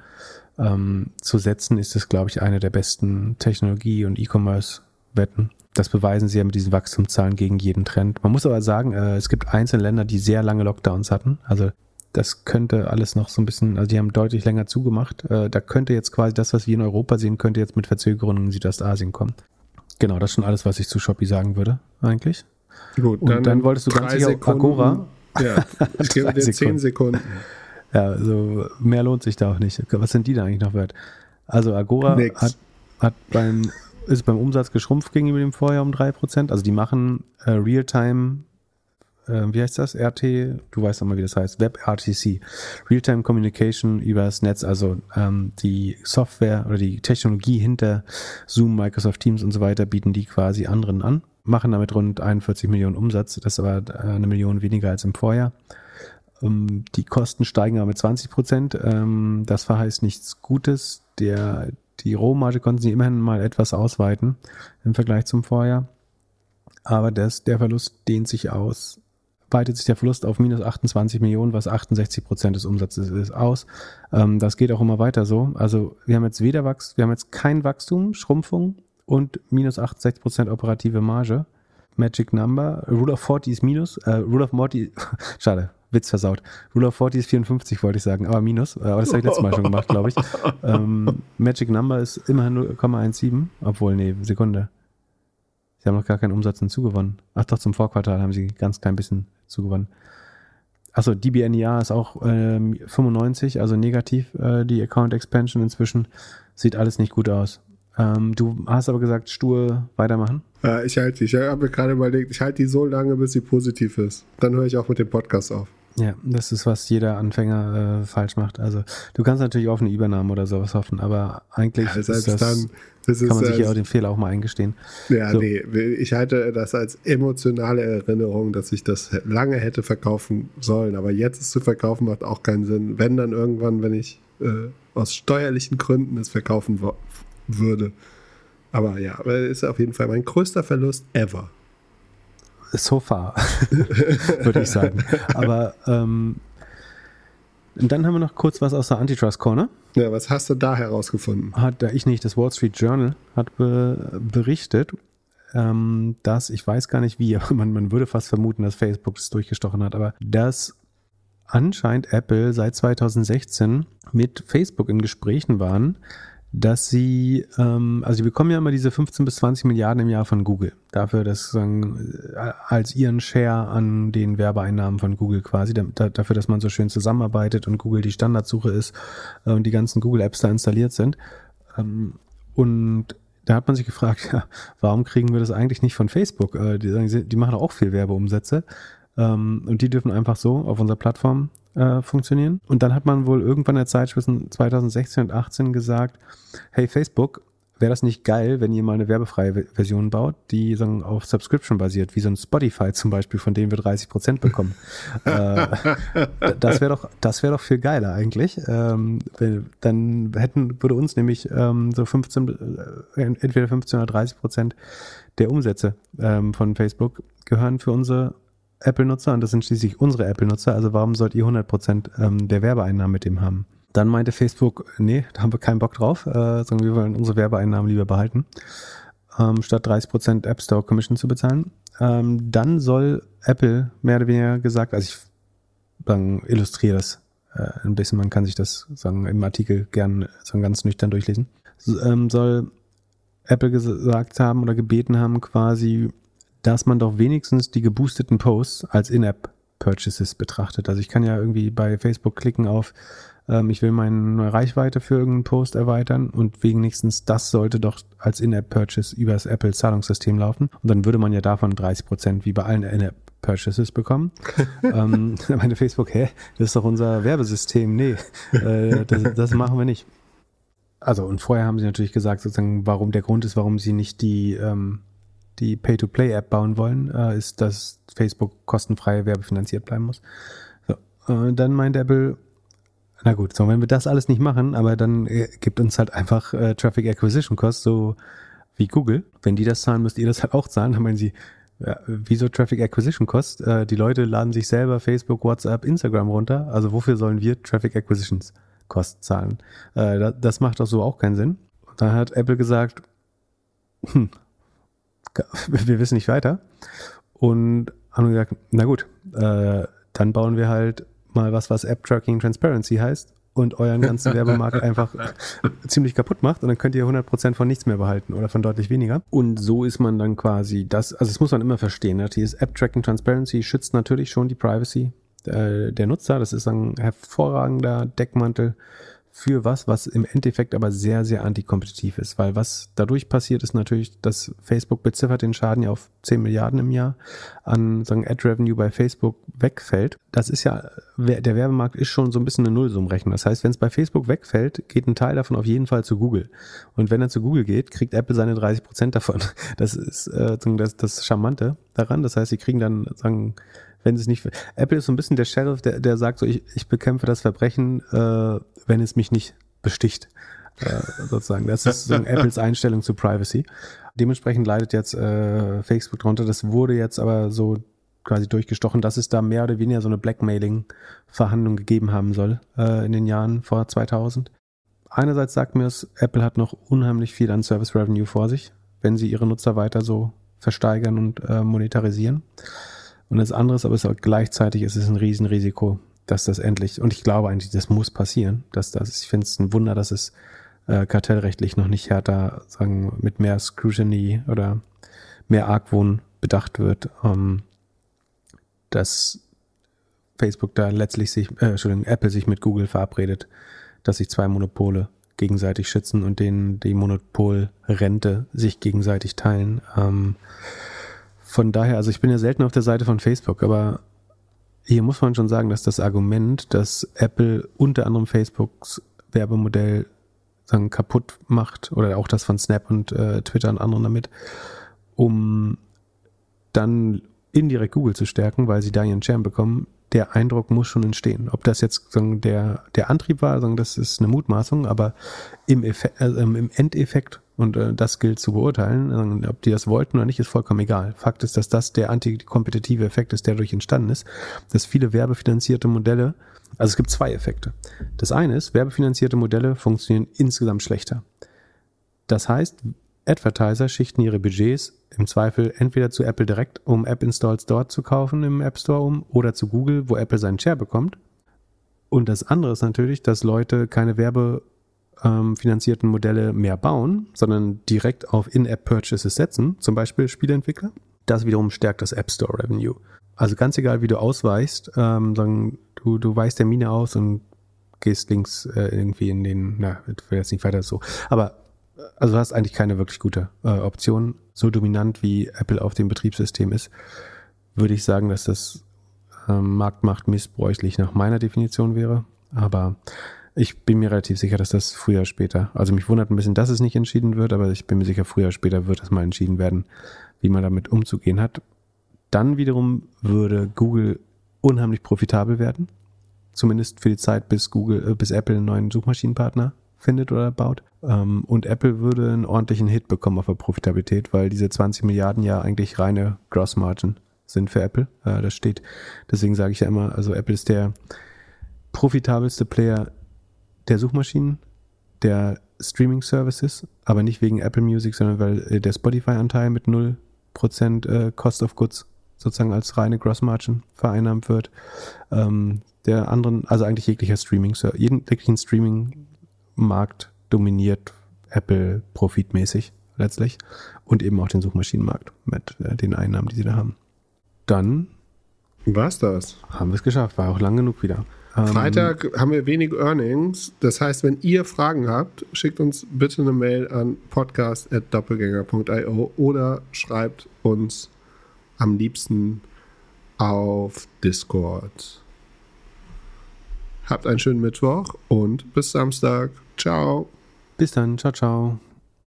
ähm, zu setzen, ist es, glaube ich, eine der besten Technologie- und E-Commerce-Wetten. Das beweisen sie ja mit diesen Wachstumszahlen gegen jeden Trend. Man muss aber sagen, äh, es gibt einzelne Länder, die sehr lange Lockdowns hatten. Also das könnte alles noch so ein bisschen, also die haben deutlich länger zugemacht. Äh, da könnte jetzt quasi das, was wir in Europa sehen, könnte jetzt mit Verzögerungen in Südostasien kommen. Genau, das ist schon alles, was ich zu Shopee sagen würde, eigentlich. Gut, Und dann, dann wolltest du ganz sicher Agora. Ja, ich gebe dir 10 Sekunden. Ja, also mehr lohnt sich da auch nicht. Was sind die da eigentlich noch wert? Also Agora hat, hat beim ist beim Umsatz geschrumpft gegenüber dem Vorjahr um 3%. Also die machen äh, Realtime, äh, wie heißt das? RT, du weißt doch mal, wie das heißt, WebRTC. Realtime Communication übers Netz, also ähm, die Software oder die Technologie hinter Zoom, Microsoft Teams und so weiter bieten die quasi anderen an. Machen damit rund 41 Millionen Umsatz, das ist aber äh, eine Million weniger als im Vorjahr. Um, die Kosten steigen aber mit 20 Prozent. Ähm, das verheißt nichts Gutes. Der, die Rohmarge konnten sie immerhin mal etwas ausweiten im Vergleich zum Vorjahr. Aber das, der Verlust dehnt sich aus, weitet sich der Verlust auf minus 28 Millionen, was 68 Prozent des Umsatzes ist, aus. Ähm, das geht auch immer weiter so. Also wir haben jetzt weder Wachstum, wir haben jetzt kein Wachstum, Schrumpfung und minus 68 Prozent operative Marge. Magic Number, Rule of 40 ist minus, äh, Rule of 40, schade, Witz versaut. Rule of 40 ist 54, wollte ich sagen, aber minus. Aber das habe ich letztes Mal schon gemacht, glaube ich. Ähm, Magic Number ist immerhin 0,17, obwohl, nee, Sekunde. Sie haben noch gar keinen Umsatz hinzugewonnen. Ach doch, zum Vorquartal haben sie ganz klein bisschen zugewonnen. Achso, DBNIA ist auch ähm, 95, also negativ, äh, die Account Expansion inzwischen. Sieht alles nicht gut aus. Ähm, du hast aber gesagt, stur weitermachen. Ja, ich halte die. Ich habe mir gerade überlegt, ich halte die so lange, bis sie positiv ist. Dann höre ich auch mit dem Podcast auf. Ja, das ist, was jeder Anfänger äh, falsch macht. Also du kannst natürlich auf eine Übernahme oder sowas hoffen, aber eigentlich ja, ist das, dann, das kann man sich ja auch den Fehler auch mal eingestehen. Ja, so. nee, ich halte das als emotionale Erinnerung, dass ich das lange hätte verkaufen sollen, aber jetzt es zu verkaufen macht auch keinen Sinn. Wenn dann irgendwann, wenn ich äh, aus steuerlichen Gründen es verkaufen würde. Aber ja, ist auf jeden Fall mein größter Verlust ever. So far, würde ich sagen. Aber ähm, dann haben wir noch kurz was aus der Antitrust Corner. Ja, was hast du da herausgefunden? Hat da ich nicht, das Wall Street Journal hat be berichtet, ähm, dass, ich weiß gar nicht wie, aber man, man würde fast vermuten, dass Facebook es durchgestochen hat, aber dass anscheinend Apple seit 2016 mit Facebook in Gesprächen waren, dass sie, ähm, also sie bekommen ja immer diese 15 bis 20 Milliarden im Jahr von Google. Dafür, dass sagen, äh, als ihren Share an den Werbeeinnahmen von Google quasi, da, dafür, dass man so schön zusammenarbeitet und Google die Standardsuche ist äh, und die ganzen Google-Apps da installiert sind. Ähm, und da hat man sich gefragt, ja, warum kriegen wir das eigentlich nicht von Facebook? Äh, die, die machen auch viel Werbeumsätze. Ähm, und die dürfen einfach so auf unserer Plattform äh, funktionieren. Und dann hat man wohl irgendwann in der Zeit zwischen 2016 und 2018 gesagt, hey Facebook, wäre das nicht geil, wenn ihr mal eine werbefreie Version baut, die sagen, auf Subscription basiert, wie so ein Spotify zum Beispiel, von dem wir 30 Prozent bekommen. äh, das wäre doch, das wäre doch viel geiler eigentlich. Ähm, dann hätten, würde uns nämlich ähm, so 15, äh, entweder 15 oder 30 Prozent der Umsätze ähm, von Facebook gehören für unsere Apple-Nutzer und das sind schließlich unsere Apple-Nutzer, also warum sollt ihr 100% ähm, der Werbeeinnahmen mit dem haben? Dann meinte Facebook, nee, da haben wir keinen Bock drauf, äh, sondern wir wollen unsere Werbeeinnahmen lieber behalten, ähm, statt 30% App Store Commission zu bezahlen. Ähm, dann soll Apple mehr oder weniger gesagt, also ich illustriere das äh, ein bisschen, man kann sich das sagen, im Artikel gern ganz nüchtern durchlesen, so, soll Apple gesagt haben oder gebeten haben, quasi dass man doch wenigstens die geboosteten Posts als In-App-Purchases betrachtet. Also ich kann ja irgendwie bei Facebook klicken auf, ähm, ich will meine Reichweite für irgendeinen Post erweitern und wenigstens das sollte doch als In-App-Purchase über das Apple-Zahlungssystem laufen. Und dann würde man ja davon 30 Prozent wie bei allen In-App Purchases bekommen. ähm, meine Facebook, hä, das ist doch unser Werbesystem. Nee, äh, das, das machen wir nicht. Also und vorher haben sie natürlich gesagt, sozusagen, warum der Grund ist, warum sie nicht die ähm, die Pay-to-Play-App bauen wollen, äh, ist, dass Facebook kostenfrei werbefinanziert bleiben muss. So, äh, dann meint Apple, na gut, so wenn wir das alles nicht machen, aber dann äh, gibt uns halt einfach äh, Traffic Acquisition Cost, so wie Google. Wenn die das zahlen, müsst ihr das halt auch zahlen. Dann meinen sie, ja, wieso Traffic Acquisition Cost? Äh, die Leute laden sich selber Facebook, WhatsApp, Instagram runter. Also wofür sollen wir Traffic Acquisitions Cost zahlen? Äh, das macht doch so auch keinen Sinn. Dann hat Apple gesagt, hm, wir wissen nicht weiter. Und haben gesagt, na gut, äh, dann bauen wir halt mal was, was App Tracking Transparency heißt und euren ganzen Werbemarkt einfach ziemlich kaputt macht und dann könnt ihr 100% von nichts mehr behalten oder von deutlich weniger. Und so ist man dann quasi das, also das muss man immer verstehen. Ne? Dieses App Tracking Transparency schützt natürlich schon die Privacy äh, der Nutzer. Das ist ein hervorragender Deckmantel für was, was im Endeffekt aber sehr, sehr antikompetitiv ist. Weil was dadurch passiert, ist natürlich, dass Facebook beziffert den Schaden ja auf 10 Milliarden im Jahr an sagen, Ad-Revenue bei Facebook wegfällt. Das ist ja, der Werbemarkt ist schon so ein bisschen eine Nullsummrechnung. Das heißt, wenn es bei Facebook wegfällt, geht ein Teil davon auf jeden Fall zu Google. Und wenn er zu Google geht, kriegt Apple seine 30 Prozent davon. Das ist äh, das, das Charmante daran. Das heißt, sie kriegen dann, sagen, wenn es nicht. Apple ist so ein bisschen der Sheriff, der, der sagt so, ich, ich bekämpfe das Verbrechen, äh, wenn es mich nicht besticht. Äh, sozusagen. Das ist so Apples Einstellung zu Privacy. Dementsprechend leidet jetzt äh, Facebook drunter. Das wurde jetzt aber so quasi durchgestochen, dass es da mehr oder weniger so eine Blackmailing-Verhandlung gegeben haben soll äh, in den Jahren vor 2000. Einerseits sagt mir es, Apple hat noch unheimlich viel an Service Revenue vor sich, wenn sie ihre Nutzer weiter so versteigern und äh, monetarisieren. Und das andere ist aber es gleichzeitig ist es ein Riesenrisiko, dass das endlich, und ich glaube eigentlich, das muss passieren, dass das, ich finde es ein Wunder, dass es äh, kartellrechtlich noch nicht härter, sagen, mit mehr Scrutiny oder mehr Argwohn bedacht wird, ähm, dass Facebook da letztlich sich, äh, Entschuldigung, Apple sich mit Google verabredet, dass sich zwei Monopole gegenseitig schützen und denen die Monopolrente sich gegenseitig teilen. Ähm, von daher, also ich bin ja selten auf der Seite von Facebook, aber hier muss man schon sagen, dass das Argument, dass Apple unter anderem Facebooks Werbemodell sagen, kaputt macht, oder auch das von Snap und äh, Twitter und anderen damit, um dann indirekt Google zu stärken, weil sie da ihren Champ bekommen, der Eindruck muss schon entstehen. Ob das jetzt sagen, der, der Antrieb war, sagen, das ist eine Mutmaßung, aber im, Effekt, äh, im Endeffekt, und äh, das gilt zu beurteilen, sagen, ob die das wollten oder nicht, ist vollkommen egal. Fakt ist, dass das der antikompetitive Effekt ist, der dadurch entstanden ist, dass viele werbefinanzierte Modelle, also es gibt zwei Effekte. Das eine ist, werbefinanzierte Modelle funktionieren insgesamt schlechter. Das heißt, Advertiser schichten ihre Budgets im Zweifel entweder zu Apple direkt, um App-Installs dort zu kaufen im App Store um, oder zu Google, wo Apple seinen Share bekommt. Und das andere ist natürlich, dass Leute keine werbefinanzierten ähm, Modelle mehr bauen, sondern direkt auf In-App-Purchases setzen, zum Beispiel Spieleentwickler. Das wiederum stärkt das App Store Revenue. Also ganz egal, wie du ausweichst, ähm, sagen, du, du weichst der Mine aus und gehst links äh, irgendwie in den, na, ich will jetzt nicht weiter so. Aber also du hast eigentlich keine wirklich gute äh, Option. So dominant wie Apple auf dem Betriebssystem ist, würde ich sagen, dass das ähm, Marktmacht missbräuchlich nach meiner Definition wäre. Aber ich bin mir relativ sicher, dass das früher später, also mich wundert ein bisschen, dass es nicht entschieden wird, aber ich bin mir sicher, früher später wird es mal entschieden werden, wie man damit umzugehen hat. Dann wiederum würde Google unheimlich profitabel werden. Zumindest für die Zeit, bis Google, äh, bis Apple einen neuen Suchmaschinenpartner findet oder baut. Ähm, und Apple würde einen ordentlichen Hit bekommen auf der Profitabilität, weil diese 20 Milliarden ja eigentlich reine Gross Margin sind für Apple. Äh, das steht. Deswegen sage ich ja immer, also Apple ist der profitabelste Player der Suchmaschinen, der Streaming Services, aber nicht wegen Apple Music, sondern weil äh, der Spotify-Anteil mit 0% äh, Cost of Goods sozusagen als reine Gross Margin vereinnahmt wird. Ähm, der anderen, also eigentlich jeglicher Streaming, jeden jeglichen Streaming Markt dominiert Apple profitmäßig letztlich und eben auch den Suchmaschinenmarkt mit äh, den Einnahmen, die sie da haben. Dann war's das. Haben wir es geschafft, war auch lang genug wieder. Ähm, Freitag haben wir wenig Earnings. Das heißt, wenn ihr Fragen habt, schickt uns bitte eine Mail an podcast.doppelgänger.io oder schreibt uns am liebsten auf Discord. Habt einen schönen Mittwoch und bis Samstag. Ciao. Bis dann. Ciao, ciao.